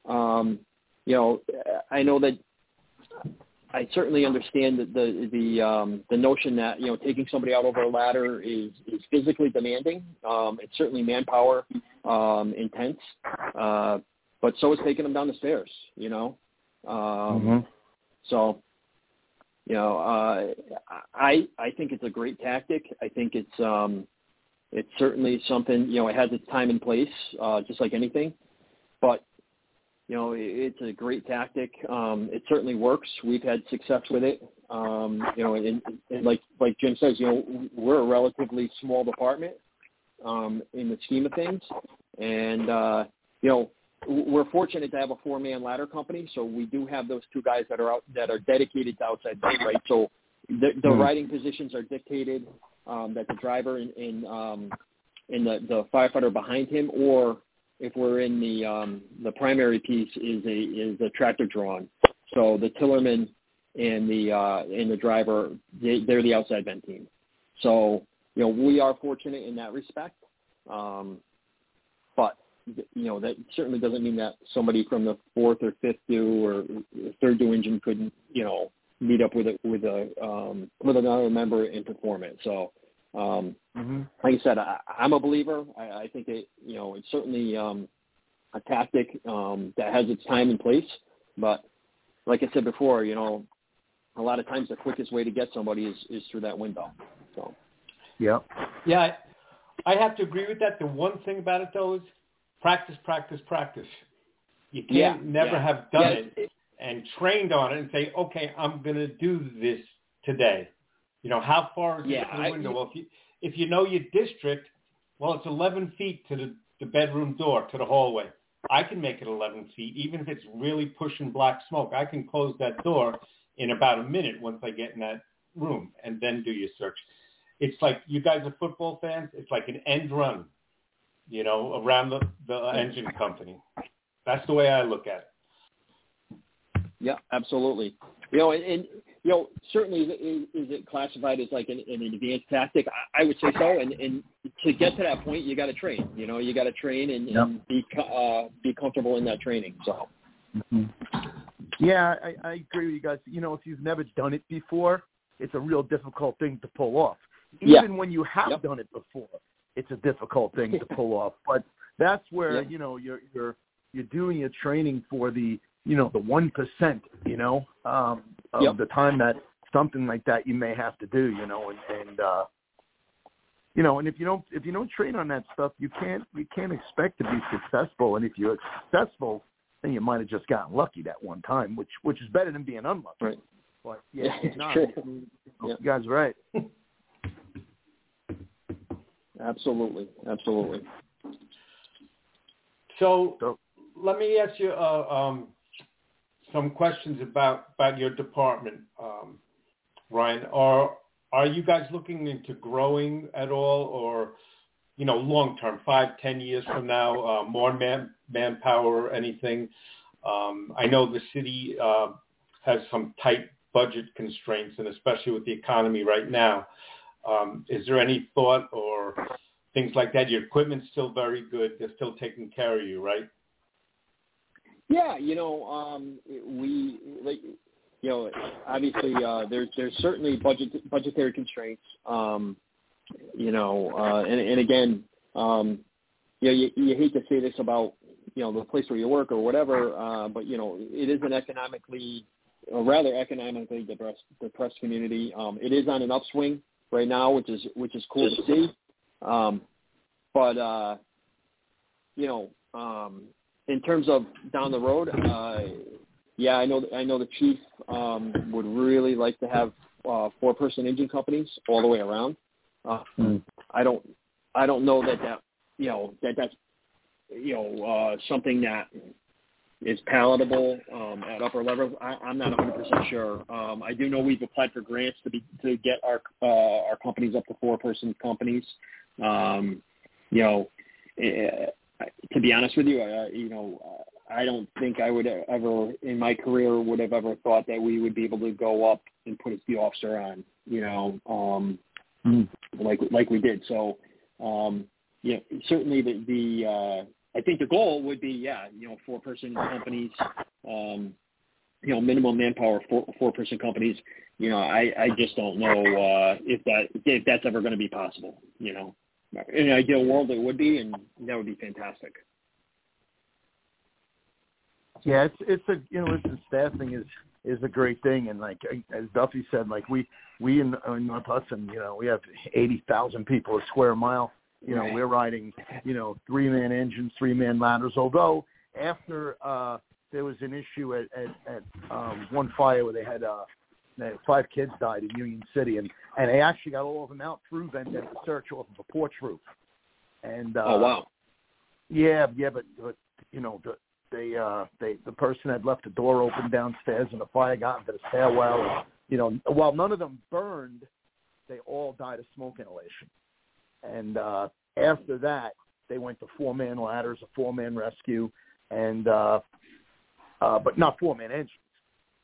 um you know i know that I certainly understand the the the, um, the notion that you know taking somebody out over a ladder is is physically demanding. Um, it's certainly manpower um, intense, uh, but so is taking them down the stairs. You know, um, Mm-hmm. so you know uh, I I think it's a great tactic. I think it's um, it's certainly something you know it has its time and place, uh, just like anything. But you know, it's a great tactic. Um, it certainly works. We've had success with it. Um, you know, and, and like like Jim says, you know, we're a relatively small department um, in the scheme of things, and uh, you know, we're fortunate to have a four-man ladder company. So we do have those two guys that are out that are dedicated to outside vent, right? So the, the mm-hmm. riding positions are dictated um, that the driver and, and um, and the, the firefighter behind him, or if we're in the um, the primary piece is a is a tractor drawn. So the tillerman and the uh, and the driver they, they're the outside vent team. So you know we are fortunate in that respect, um, but you know that certainly doesn't mean that somebody from the fourth or fifth do or third do engine couldn't you know meet up with a with a um, with another member and perform it. So um, mm-hmm. Like I said, I, I'm a believer. I, I think it, you know, it's certainly um, a tactic um, that has its time and place. But like I said before, you know, a lot of times the quickest way to get somebody is, is through that window. So, yeah, yeah, I, I have to agree with that. The one thing about it though is practice, practice, practice. You can't yeah, never yeah. have done it and trained on it and say, okay, I'm going to do this today. You know, how far is yeah, it to the window? I, well, if you, if you know your district, well, it's 11 feet to the, the bedroom door, to the hallway. I can make it 11 feet, even if it's really pushing black smoke. I can close that door in about a minute once I get in that room and then do your search. It's like you guys are football fans. It's like an end run, you know, around the, the engine company. That's the way I look at it. Yeah, absolutely. You know, and you know, certainly is, is it classified as like an, an advanced tactic? I, I would say so. And, and to get to that point, you got to train. You know, you got to train and, yep. and be uh, be comfortable in that training. So. Mm-hmm. Yeah, I, I agree with you guys. You know, if you've never done it before, it's a real difficult thing to pull off. Even yeah. when you have yep. done it before, it's a difficult thing to pull off. [LAUGHS] But that's where yeah. you know you're you're you're doing your training for the you know the one percent. You know, um, of yep. the time that something like that you may have to do, you know, and, and uh you know, and if you don't if you don't train on that stuff, you can't you can't expect to be successful. And if you're successful, then you might have just gotten lucky that one time, which which is better than being unlucky. Right. But yeah, [LAUGHS] yeah not, you, know, you guys are right. [LAUGHS] absolutely, absolutely. So, so, let me ask you uh, um, some questions about about your department, um, Ryan. Are are you guys looking into growing at all, or you know, long term, five, ten years from now, uh, more man manpower, or anything? Um, I know the city uh, has some tight budget constraints, and especially with the economy right now. Um, is there any thought or things like that? Your equipment's still very good. They're still taking care of you, right? Yeah, you know, um, we like, you know, obviously uh, there's there's certainly budget budgetary constraints. Um, you know, uh, and and again, um, you know, you, you hate to say this about you know the place where you work or whatever, uh, but you know, it is an economically, a rather economically depressed depressed community. Um, it is on an upswing right now, which is which is cool to see. Um, but uh, you know, um, in terms of down the road, uh, yeah, I know I know the chief um, would really like to have uh, four-person engine companies all the way around. Uh, mm. I don't I don't know that that you know that that's you know uh, something that is palatable um, at upper levels. I, I'm not 100% sure. Um, I do know we've applied for grants to be to get our uh, our companies up to four-person companies. Um, you know, eh, to be honest with you, uh, you know, I don't think I would ever in my career would have ever thought that we would be able to go up and put a officer on, you know, um, mm. like like we did. So, um, yeah, certainly the the uh, I think the goal would be yeah, you know, four person companies, um, you know, minimum manpower four four person companies. You know, I I just don't know uh, if that if that's ever going to be possible. You know in an ideal world, it would be, and that would be fantastic. Yeah, it's it's a you know listen, staffing is is a great thing, and like as Duffy said, like we we in, in North Hudson, you know, we have eighty thousand people a square mile. You know, we're riding you know three man engines, three man ladders. Although after uh there was an issue at at, at um, one fire where they had uh, they five kids died in Union City, and and they actually got all of them out through Vendetta Search off of a porch roof. And uh, oh wow. Yeah, yeah, but but you know the they uh they the person had left the door open downstairs and the fire got into the stairwell and you know while none of them burned they all died of smoke inhalation and uh after that they went to four man ladders a four man rescue and uh uh but not four man engines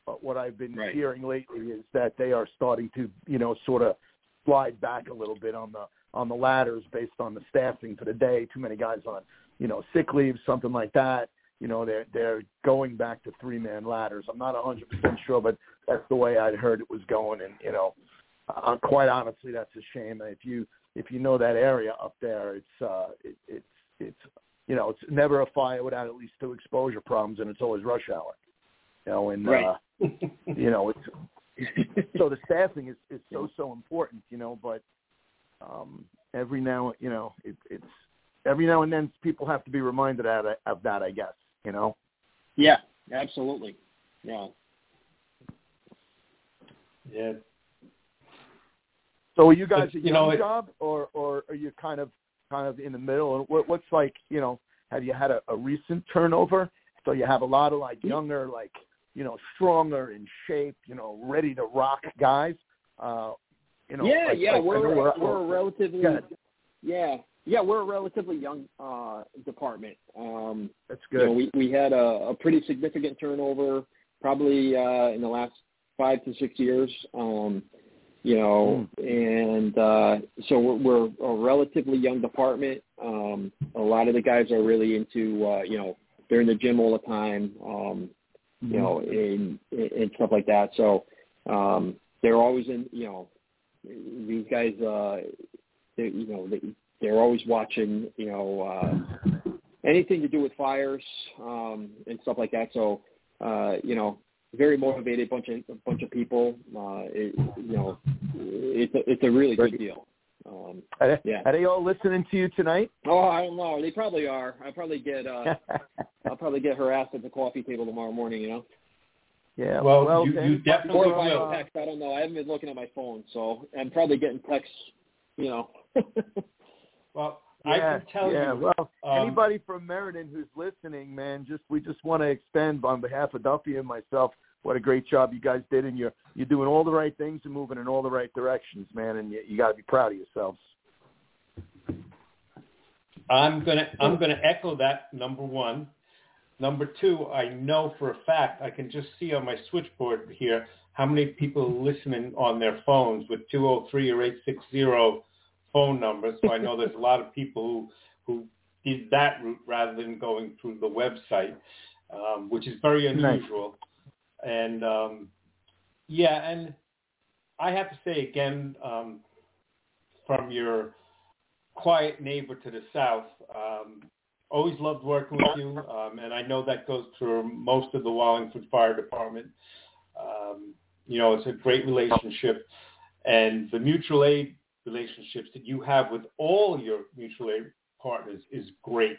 but what i've been right. hearing lately is that they are starting to you know sort of slide back a little bit on the on the ladders based on the staffing for the day too many guys on you know sick leave something like that you know they're they're going back to three man ladders. I'm not hundred percent sure, but that's the way I'd heard it was going. And you know, uh, quite honestly, that's a shame. If you if you know that area up there, it's uh, it, it's it's you know it's never a fire without at least two exposure problems, and it's always rush hour. You know, and right. uh, you know it's so the staffing is is so so important. You know, but um, every now you know it, it's every now and then people have to be reminded of that, of that I guess you know? Yeah, absolutely. Yeah. Yeah. So are you guys a you young know, job or or are you kind of kind of in the middle? And what, what's like, you know, have you had a, a recent turnover? So you have a lot of like younger, like, you know, stronger in shape, you know, ready to rock guys. Uh you know, yeah, like- yeah, like, we're know we're, a relatively yeah yeah we're a relatively young uh, department. Um, That's you good. know, we we had a, a pretty significant turnover probably uh, in the last five to six years. Um, you know, and uh, so we're, we're a relatively young department. Um, a lot of the guys are really into uh, you know they're in the gym all the time. Um, you know, and, and stuff like that. So um, they're always in, you know, these guys, uh, they, you know, they, they're always watching, you know, uh, anything to do with fires um, and stuff like that. So, uh, you know, very motivated bunch of a bunch of people. Uh, it, you know, it's a, it's a really good deal. Um, Are they, yeah. are they all listening to you tonight? oh, I don't know. They probably are. I probably get uh, [LAUGHS] I'll probably get harassed at the coffee table tomorrow morning. You know. yeah. Well, you- you definitely Or will. will. text, I don't know. I haven't been looking at my phone, so I'm probably getting texts. You know. [LAUGHS] Well, yeah, I can tell yeah. you. Well, um, anybody from Meriden who's listening, man, just we just want to extend on behalf of Duffy and myself what a great job you guys did, and you're you're doing all the right things and moving in all the right directions, man, and you, you got to be proud of yourselves. I'm gonna I'm gonna echo that. Number one. Number two, I know for a fact I can just see on my switchboard here how many people listening on their phones with 203 or 860 phone number. So I know there's a [LAUGHS] lot of people who who did that route rather than going through the website, um, which is very Nice. unusual. And um, yeah, and I have to say again, um, from your quiet neighbor to the south. Um, always loved working with you, um, and I know that goes through most of the Wallingford Fire Department. Um, you know, it's a great relationship, and the mutual aid relationships that you have with all your mutual aid partners is great.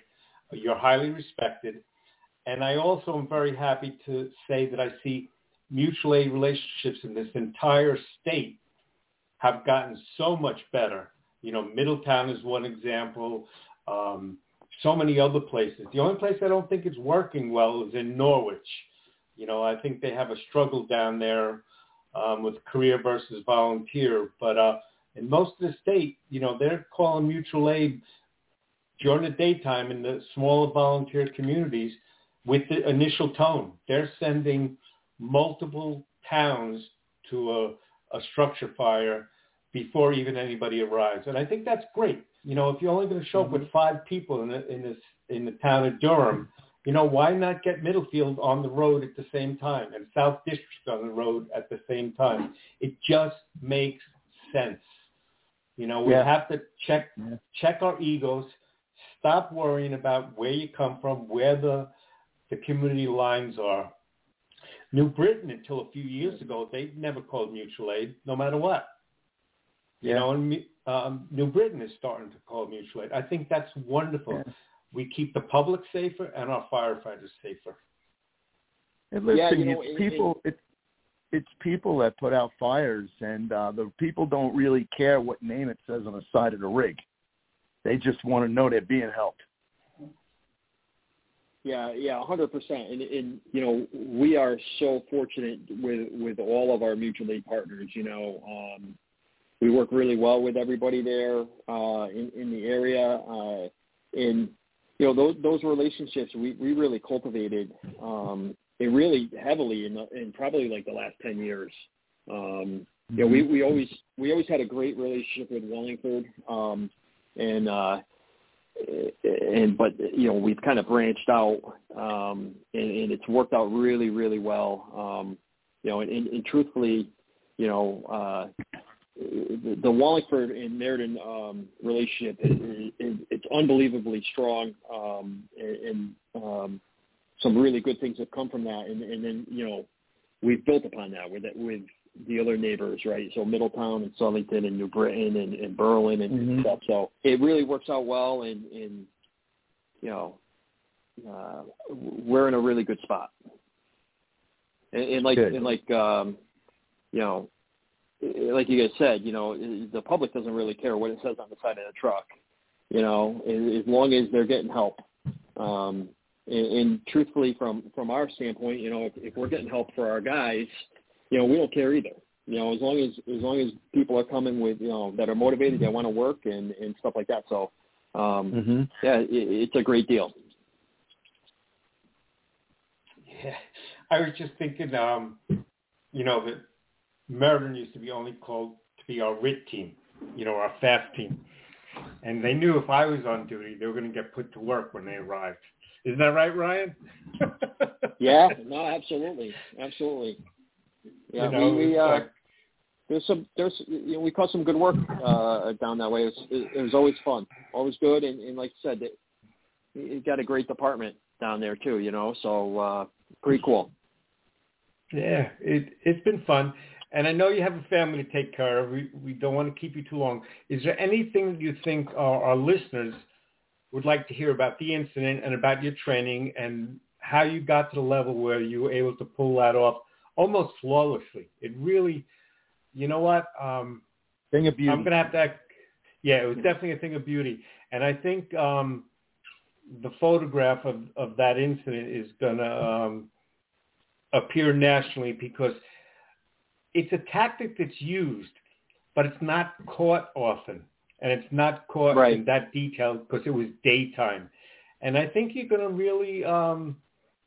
You're highly respected, and I also am very happy to say that I see mutual aid relationships in this entire state have gotten so much better. You know, Middletown is one example. Um, so many other places. The only place I don't think it's working well is in Norwich. You know, I think they have a struggle down there um, with career versus volunteer. But uh, in most of the state, you know, they're calling mutual aid during the daytime in the smaller volunteer communities with the initial tone. They're sending multiple towns to a, a structure fire before even anybody arrives. And I think that's great. You know, if you're only going to show up with mm-hmm. five people in the, in this in the town of Durham, you know, why not get Middlefield on the road at the same time and South District on the road at the same time? It just makes sense. You know, we Yeah. have to check Yeah. check our egos, stop worrying about where you come from, where the the community lines are. New Britain, until a few years ago, they never called mutual aid, no matter what. You know, and um, New Britain is starting to call mutual aid. I think that's wonderful. Yeah. We keep the public safer and our firefighters safer. And listen, Yeah, you know, it's and- people. It's it's people that put out fires, and uh, the people don't really care what name it says on the side of the rig. They just want to know they're being helped. Yeah, yeah, hundred percent. And and you know, we are so fortunate with with all of our mutual aid partners. You know, um, we work really well with everybody there uh, in in the area, uh, and you know those those relationships we we really cultivated um, it really heavily in the, in probably like the last ten years. Um, you know, we we always we always had a great relationship with Wallingford, um, and uh, and but you know we've kind of branched out um and, and it's worked out really really well um you know and, and, and truthfully you know uh the, the Wallingford and Meriden um relationship is, is it's unbelievably strong um and, and um some really good things have come from that and and then you know we've built upon that with with the other neighbors, right? So Middletown and Southington and New Britain and, and Berlin and, Mhm. and stuff. So it really works out well, and, and you know, uh, we're in a really good spot. And, and like Good. and like um, you know, like you guys said, you know, the public doesn't really care what it says on the side of the truck. You know, as as long as they're getting help. Um, and, and truthfully, from from our standpoint, you know, if, if we're getting help for our guys, you know, we don't care either. You know, as long as as long as people are coming with, you know, that are motivated, they want to work and and stuff like that. So, um, Mm-hmm. yeah, it, it's a great deal. Yeah, I was just thinking, um, you know, that Meriden used to be only called to be our RIT team, you know, our fast team. And they knew if I was on duty, they were going to get put to work when they arrived. Isn't that right, Ryan? [LAUGHS] Yeah, no, absolutely, absolutely. Yeah, you know, we, we uh, like, there's some there's you know we caught some good work uh, down that way. It was, it, it was always fun, always good, and, and like you said, it, you got a great department down there too. You know, so uh, pretty cool. yeah, it, it's been fun. And I know you have a family to take care of. We, we don't want to keep you too long. Is there anything that you think our, our listeners would like to hear about the incident and about your training and how you got to the level where you were able to pull that off almost flawlessly? It really, you know what? Um, Thing of beauty. I'm gonna have to. Yeah, it was definitely a thing of beauty, and I think um, the photograph of of that incident is gonna um, appear nationally because it's a tactic that's used, but it's not caught often, and it's not caught Right. in that detail because it was daytime, and I think you're gonna really, um,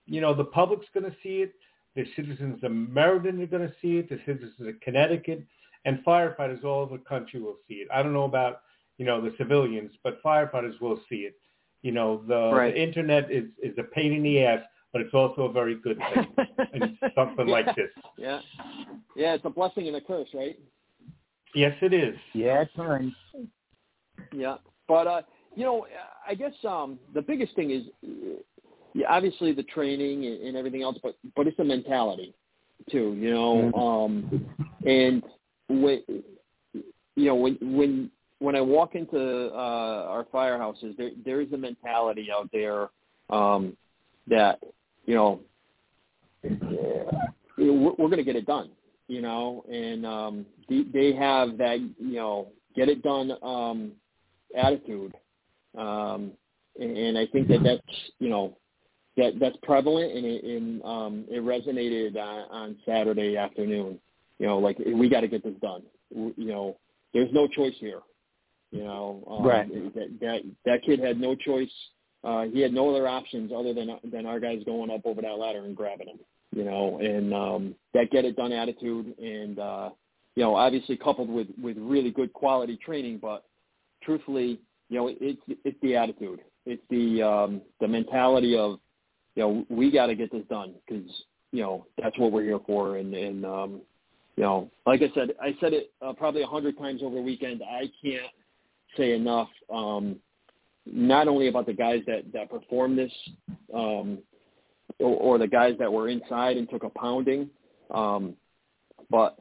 you know, the public's gonna see it. The citizens of Meriden are going to see it. The citizens of Connecticut and firefighters all over the country will see it. I don't know about you know the civilians, but firefighters will see it. You know, the, Right. the internet is is a pain in the ass, but it's also a very good thing. [LAUGHS] and something like this. Yeah, yeah, it's a blessing and a curse, right? Yes, it is. yeah, it's nice. Yeah, but uh, you know, I guess um, the biggest thing is, yeah, obviously the training and, and everything else, but but it's the mentality too. You know, um, and when you know when when when I walk into uh, our firehouses, there there is a mentality out there um, that you know we're, we're going to get it done. You know, and um, they, they have that you know get it done um, attitude, um, and, and I think that that's you know that that's prevalent and it and, um, it resonated on, on Saturday afternoon. You know, like we got to get this done. You know, there's no choice here. You know, um, Right. That that that kid had no choice. Uh, he had no other options other than than our guys going up over that ladder and grabbing him. You know, and um, that get it done attitude, and uh, you know, obviously coupled with with really good quality training, but truthfully, you know, it's it's the attitude, it's the um, the mentality of, you know, we got to get this done because you know that's what we're here for, and and um, you know, like I said, I said it uh, probably a hundred times over the weekend. I can't say enough, um, not only about the guys that that performed this, um, or, or the guys that were inside and took a pounding, um, but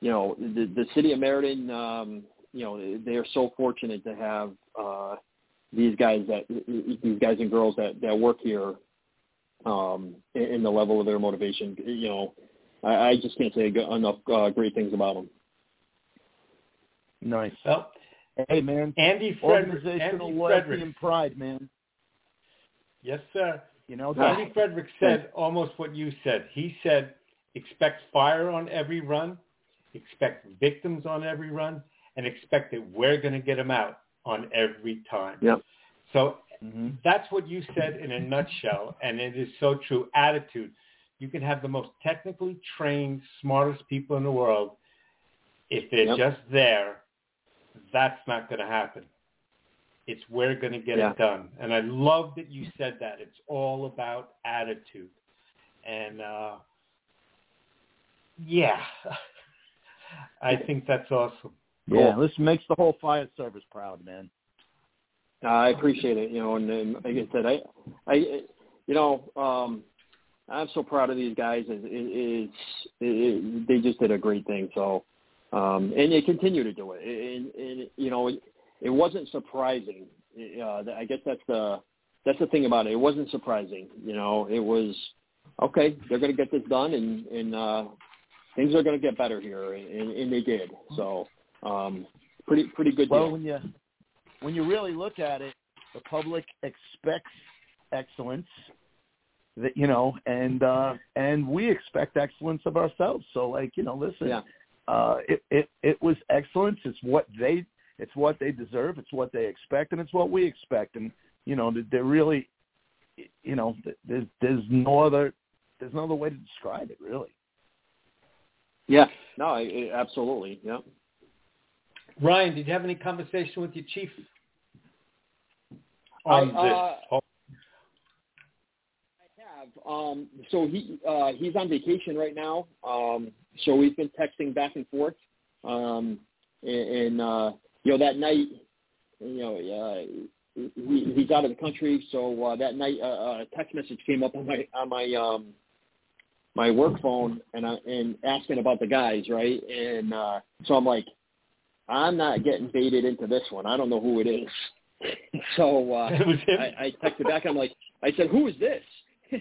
you know, the the city of Meriden, um, you know, they are so fortunate to have uh, these guys that these guys and girls that that work here um, in, in the level of their motivation. You know, I, I just can't say enough uh, great things about them. Nice. Well, hey man, Andy Frederick, organizational Andy loyalty Frederick. and pride, man. Yes, sir. You know, Andy Frederick said almost what you said. He said, expect fire on every run, expect victims on every run, and expect that we're going to get them out on every time. Yep. So hmm that's what you said in a nutshell, and it is so true. Attitude. You can have the most technically trained, smartest people in the world. If they're Yep. just there, that's not going to happen. It's we're going to get Yeah. it done. And I love that you said that. It's all about attitude. And uh, yeah, [LAUGHS] I think that's awesome. Yeah, this makes the whole fire service proud, man. Uh, I appreciate it, you know, and, and like I said, I, I, you know, um, I'm so proud of these guys. It, it, it's, it, it, they just did a great thing. So, um, and they continue to do it. And, and you know, it, it wasn't surprising. Uh, I guess that's the, that's the thing about it. It wasn't surprising. You know, it was okay. They're going to get this done, and and uh, things are going to get better here, and, and they did. So, um, pretty pretty good Well, deal. when you when you really look at it, the public expects excellence. That you know, and uh and we expect excellence of ourselves. So, like you know, listen, Yeah. uh, it it it was excellence. It's what they it's what they deserve. It's what they expect, and it's what we expect. And you know, they're really, you know, there's there's no other there's no other way to describe it, really. Yeah. No, I, I- absolutely. Yeah. Ryan, did you have any conversation with your chief on I, uh, this? whole- I have. Um, so he uh, he's on vacation right now. Um, so we've been texting back and forth. Um, and, and uh, you know that night, you know, uh, he, he's out of the country. So uh, that night, uh, a text message came up on my on my um, my work phone, and I, and asking about the guys, right? And uh, so I'm like, I'm not getting baited into this one. I don't know who it is. [LAUGHS] so uh, It was him. I, I texted back. I'm like, I said, who is this? [LAUGHS]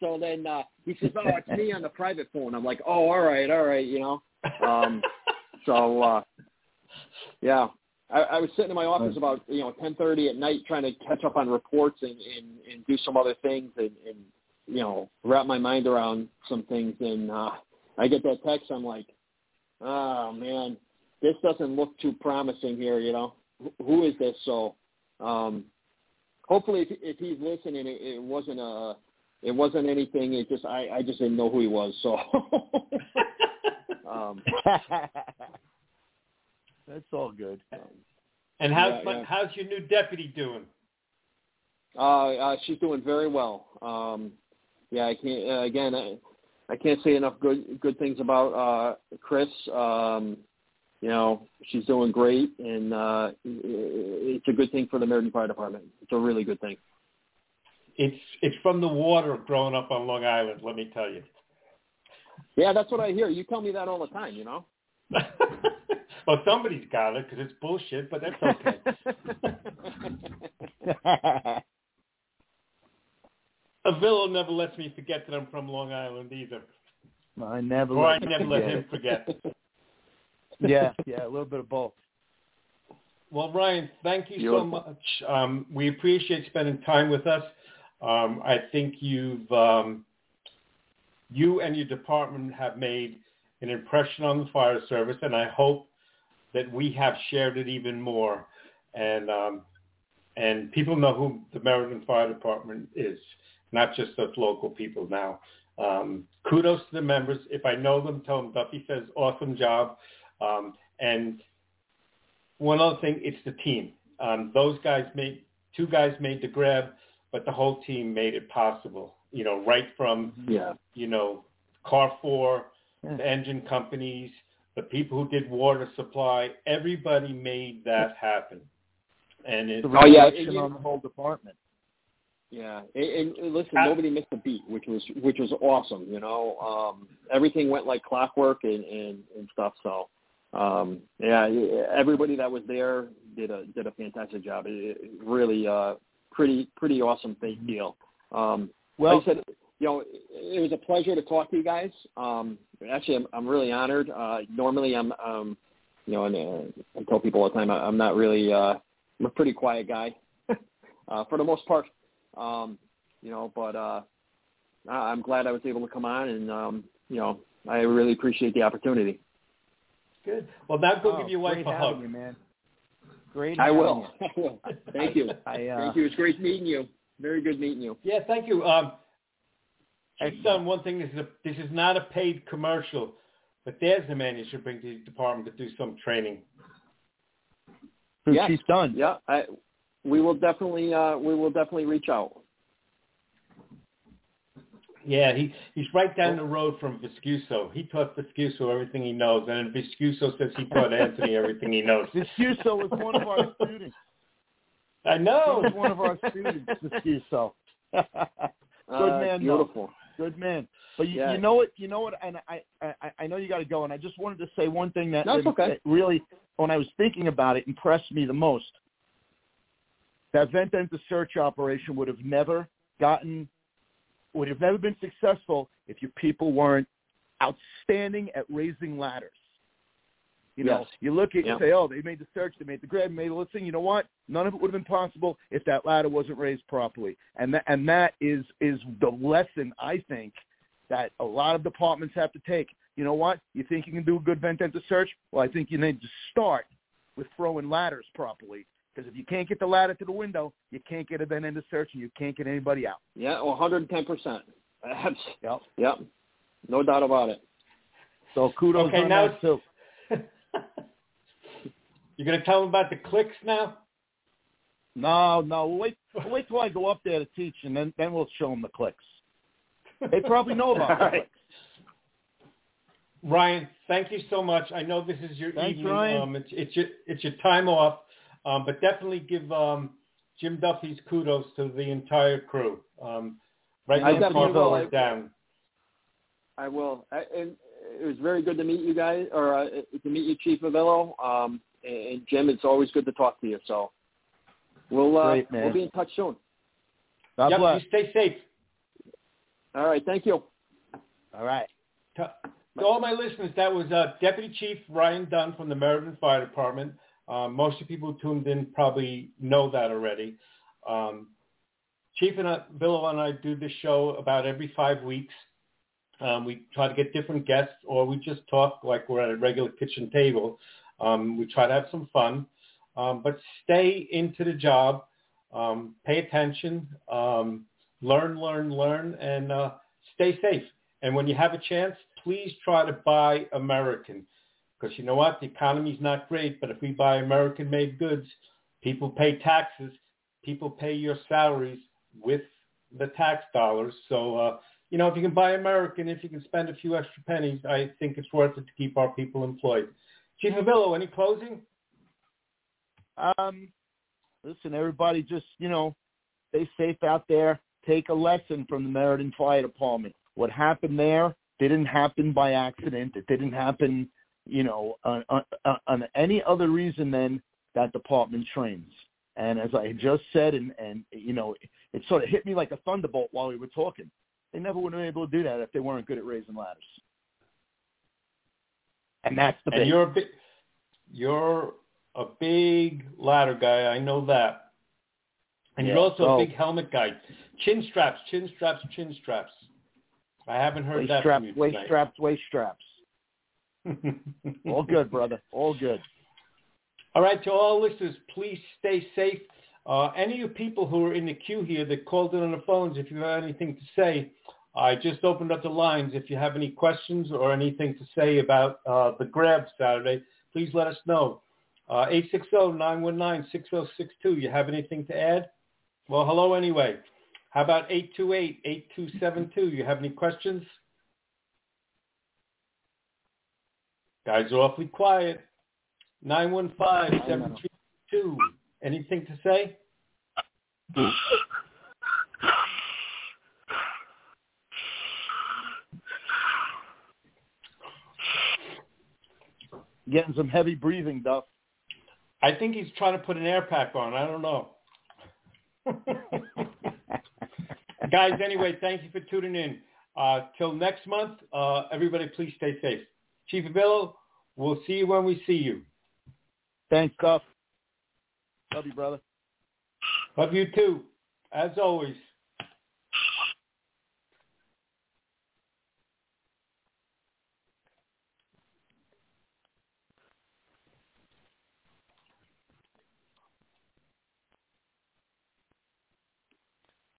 so then uh, he says, oh, it's me on the private phone. I'm like, oh, all right, all right, you know. Um, so uh, yeah, I, I was sitting in my office about you know 10:30 at night trying to catch up on reports and and, and do some other things and, and you know wrap my mind around some things. And uh, I get that text. I'm like, oh man, this doesn't look too promising here. You know, who is this? So um, hopefully, if, if he's listening, it, it wasn't a. It wasn't anything. It just I, I just didn't know who he was. So [LAUGHS] um, That's all good. [LAUGHS] and how's Yeah, yeah. how's your new deputy doing? Uh, uh, she's doing very well. Um, yeah, I can't. Uh, again, I, I can't say enough good good things about uh, Chris. Um, you know, she's doing great, and uh, it's a good thing for the Meriden Fire Department. It's a really good thing. It's it's from the water growing up on Long Island. Let me tell you. Yeah, that's what I hear. You tell me that all the time. You know. [LAUGHS] well, somebody's got it because it's bullshit, but that's okay. [LAUGHS] Avillo never lets me forget that I'm from Long Island either, I never or I let you never let him forget. [LAUGHS] Yeah, yeah, a little bit of both. Well, Ryan, thank you You're so welcome. much. Um, we appreciate spending time with us. Um, I think you've um, you and your department have made an impression on the fire service, and I hope that we have shared it even more. And um, and people know who the Meriden Fire Department is, not just us local people now. Um, kudos to the members. If I know them, tell them Duffy says awesome job. Um, and one other thing, it's the team. Um, those guys made two guys made the grab, but the whole team made it possible. You know, right from Yeah. you know Car Four, Yeah. the engine companies, the people who did water supply, everybody made that happen. And it, The Oh, yeah, reflection you- on the whole department. Yeah, and, and listen, nobody missed a beat, which was which was awesome. You know, um, everything went like clockwork and and, and stuff. So, um, yeah, everybody that was there did a did a fantastic job. It, it really, uh, pretty pretty awesome big deal. Um, well, like I said, you know, it was a pleasure to talk to you guys. Um, actually, I'm, I'm really honored. Uh, normally, I'm, um, you know, and uh, I tell people all the time, I, I'm not really, uh, I'm a pretty quiet guy [LAUGHS] uh, for the most part. Um, you know, but uh, I'm glad I was able to come on, and um, you know, I really appreciate the opportunity. Good. Well, now go oh, give your wife a hug. You, man. Great. I will. [LAUGHS] I will. Thank you. I, uh, thank you. It's great meeting you. Very good meeting you. Yeah, thank you. Um, Chief Dunn one thing. This is a, this is not a paid commercial, but there's a man you should bring to the department to do some training. Yeah, Chief Dunn. Yeah, I, we will definitely uh, we will definitely reach out. Yeah, he he's right down the road from Viscuso. He taught Viscuso everything he knows, and Viscuso says he taught Anthony everything he knows. Viscuso was one of our [LAUGHS] students. I know. He was one of our students, Viscuso. [LAUGHS] Good uh, man, beautiful. Though. Good man. But you, yeah. you know what? You know what? And I, I, I know you got to go. And I just wanted to say one thing that, That's that, okay. that really, when I was thinking about it, impressed me the most. That vent enter search operation would have never gotten would have never been successful if your people weren't outstanding at raising ladders. You know, yes. you look at yeah. and say, oh, they made the search, they made the grab, made the listing. You know what? None of it would have been possible if that ladder wasn't raised properly. And that, and that is is the lesson I think that a lot of departments have to take. You know what? You think you can do a good vent enter search? Well, I think you need to start with throwing ladders properly because if you can't get the ladder to the window, you can't get a vent enter search, and you can't get anybody out. Yeah, 110 percent. Yep. Yep. No doubt about it. So kudos okay, on now that too. [LAUGHS] You're going to tell them about the clicks now? No, no. We'll wait. We'll wait till I go up there to teach, and then then we'll show them the clicks. They probably know about the All right. [LAUGHS] clicks. Ryan, thank you so much. I know this is your Thanks, evening. Ryan. Um, it's, it's your it's your time off, um, but definitely give um, Jim Duffy's kudos to the entire crew. Um, right I now, definitely Carvel will. is down. I will. I, and it was very good to meet you guys, or uh, to meet you, Chief Avillo. Um, and Jim, it's always good to talk to you. So we'll uh, Great, we'll be in touch soon. God yep, bless. you stay safe. All right. Thank you. All right. To, to all my listeners, that was uh, Deputy Chief Ryan Dunn from the Meriden Fire Department. Um, most of the people who tuned in probably know that already. Um, Chief and I, Bill and I do this show about every five weeks. Um, we try to get different guests, or we just talk like we're at a regular kitchen table. Um, we try to have some fun, um, but stay into the job, um, pay attention, um, learn, learn, learn, and uh, stay safe. And when you have a chance, please try to buy American, because you know what, the economy's not great. But if we buy American-made goods, people pay taxes, people pay your salaries with the tax dollars. So. Uh, you know, if you can buy American, if you can spend a few extra pennies, I think it's worth it to keep our people employed. Chief Avillo, any closing? Um, listen, everybody, just you know, stay safe out there. Take a lesson from the Meriden Fire Department. What happened there didn't happen by accident. It didn't happen, you know, on, on, on any other reason than that department trains. And as I just said, and and you know, it sort of hit me like a thunderbolt while we were talking. They never would have been able to do that if they weren't good at raising ladders. And that's the And big. you're a big, you're a big ladder guy. I know that. And you're also so- a big helmet guy. Chin straps, chin straps, chin straps. I haven't heard waist that straps, from you waist tonight. straps, waist straps. All good, brother. All good. All right, to all listeners, please stay safe. Uh, any of you people who are in the queue here that called in on the phones, if you have anything to say, I just opened up the lines. If you have any questions or anything to say about uh, the grab Saturday, please let us know. Uh, 860-919-6062. You have anything to add? Well, hello anyway. How about 828-8272? You have any questions? Guys are awfully quiet. 915-732. Anything to say? Getting some heavy breathing, Duff. I think he's trying to put an air pack on. I don't know. [LAUGHS] Guys, anyway, thank you for tuning in. Uh, till next month, uh, everybody please stay safe. Chief Avillo, we'll see you when we see you. Thanks, Duff. Love you, brother. Love you too. As always.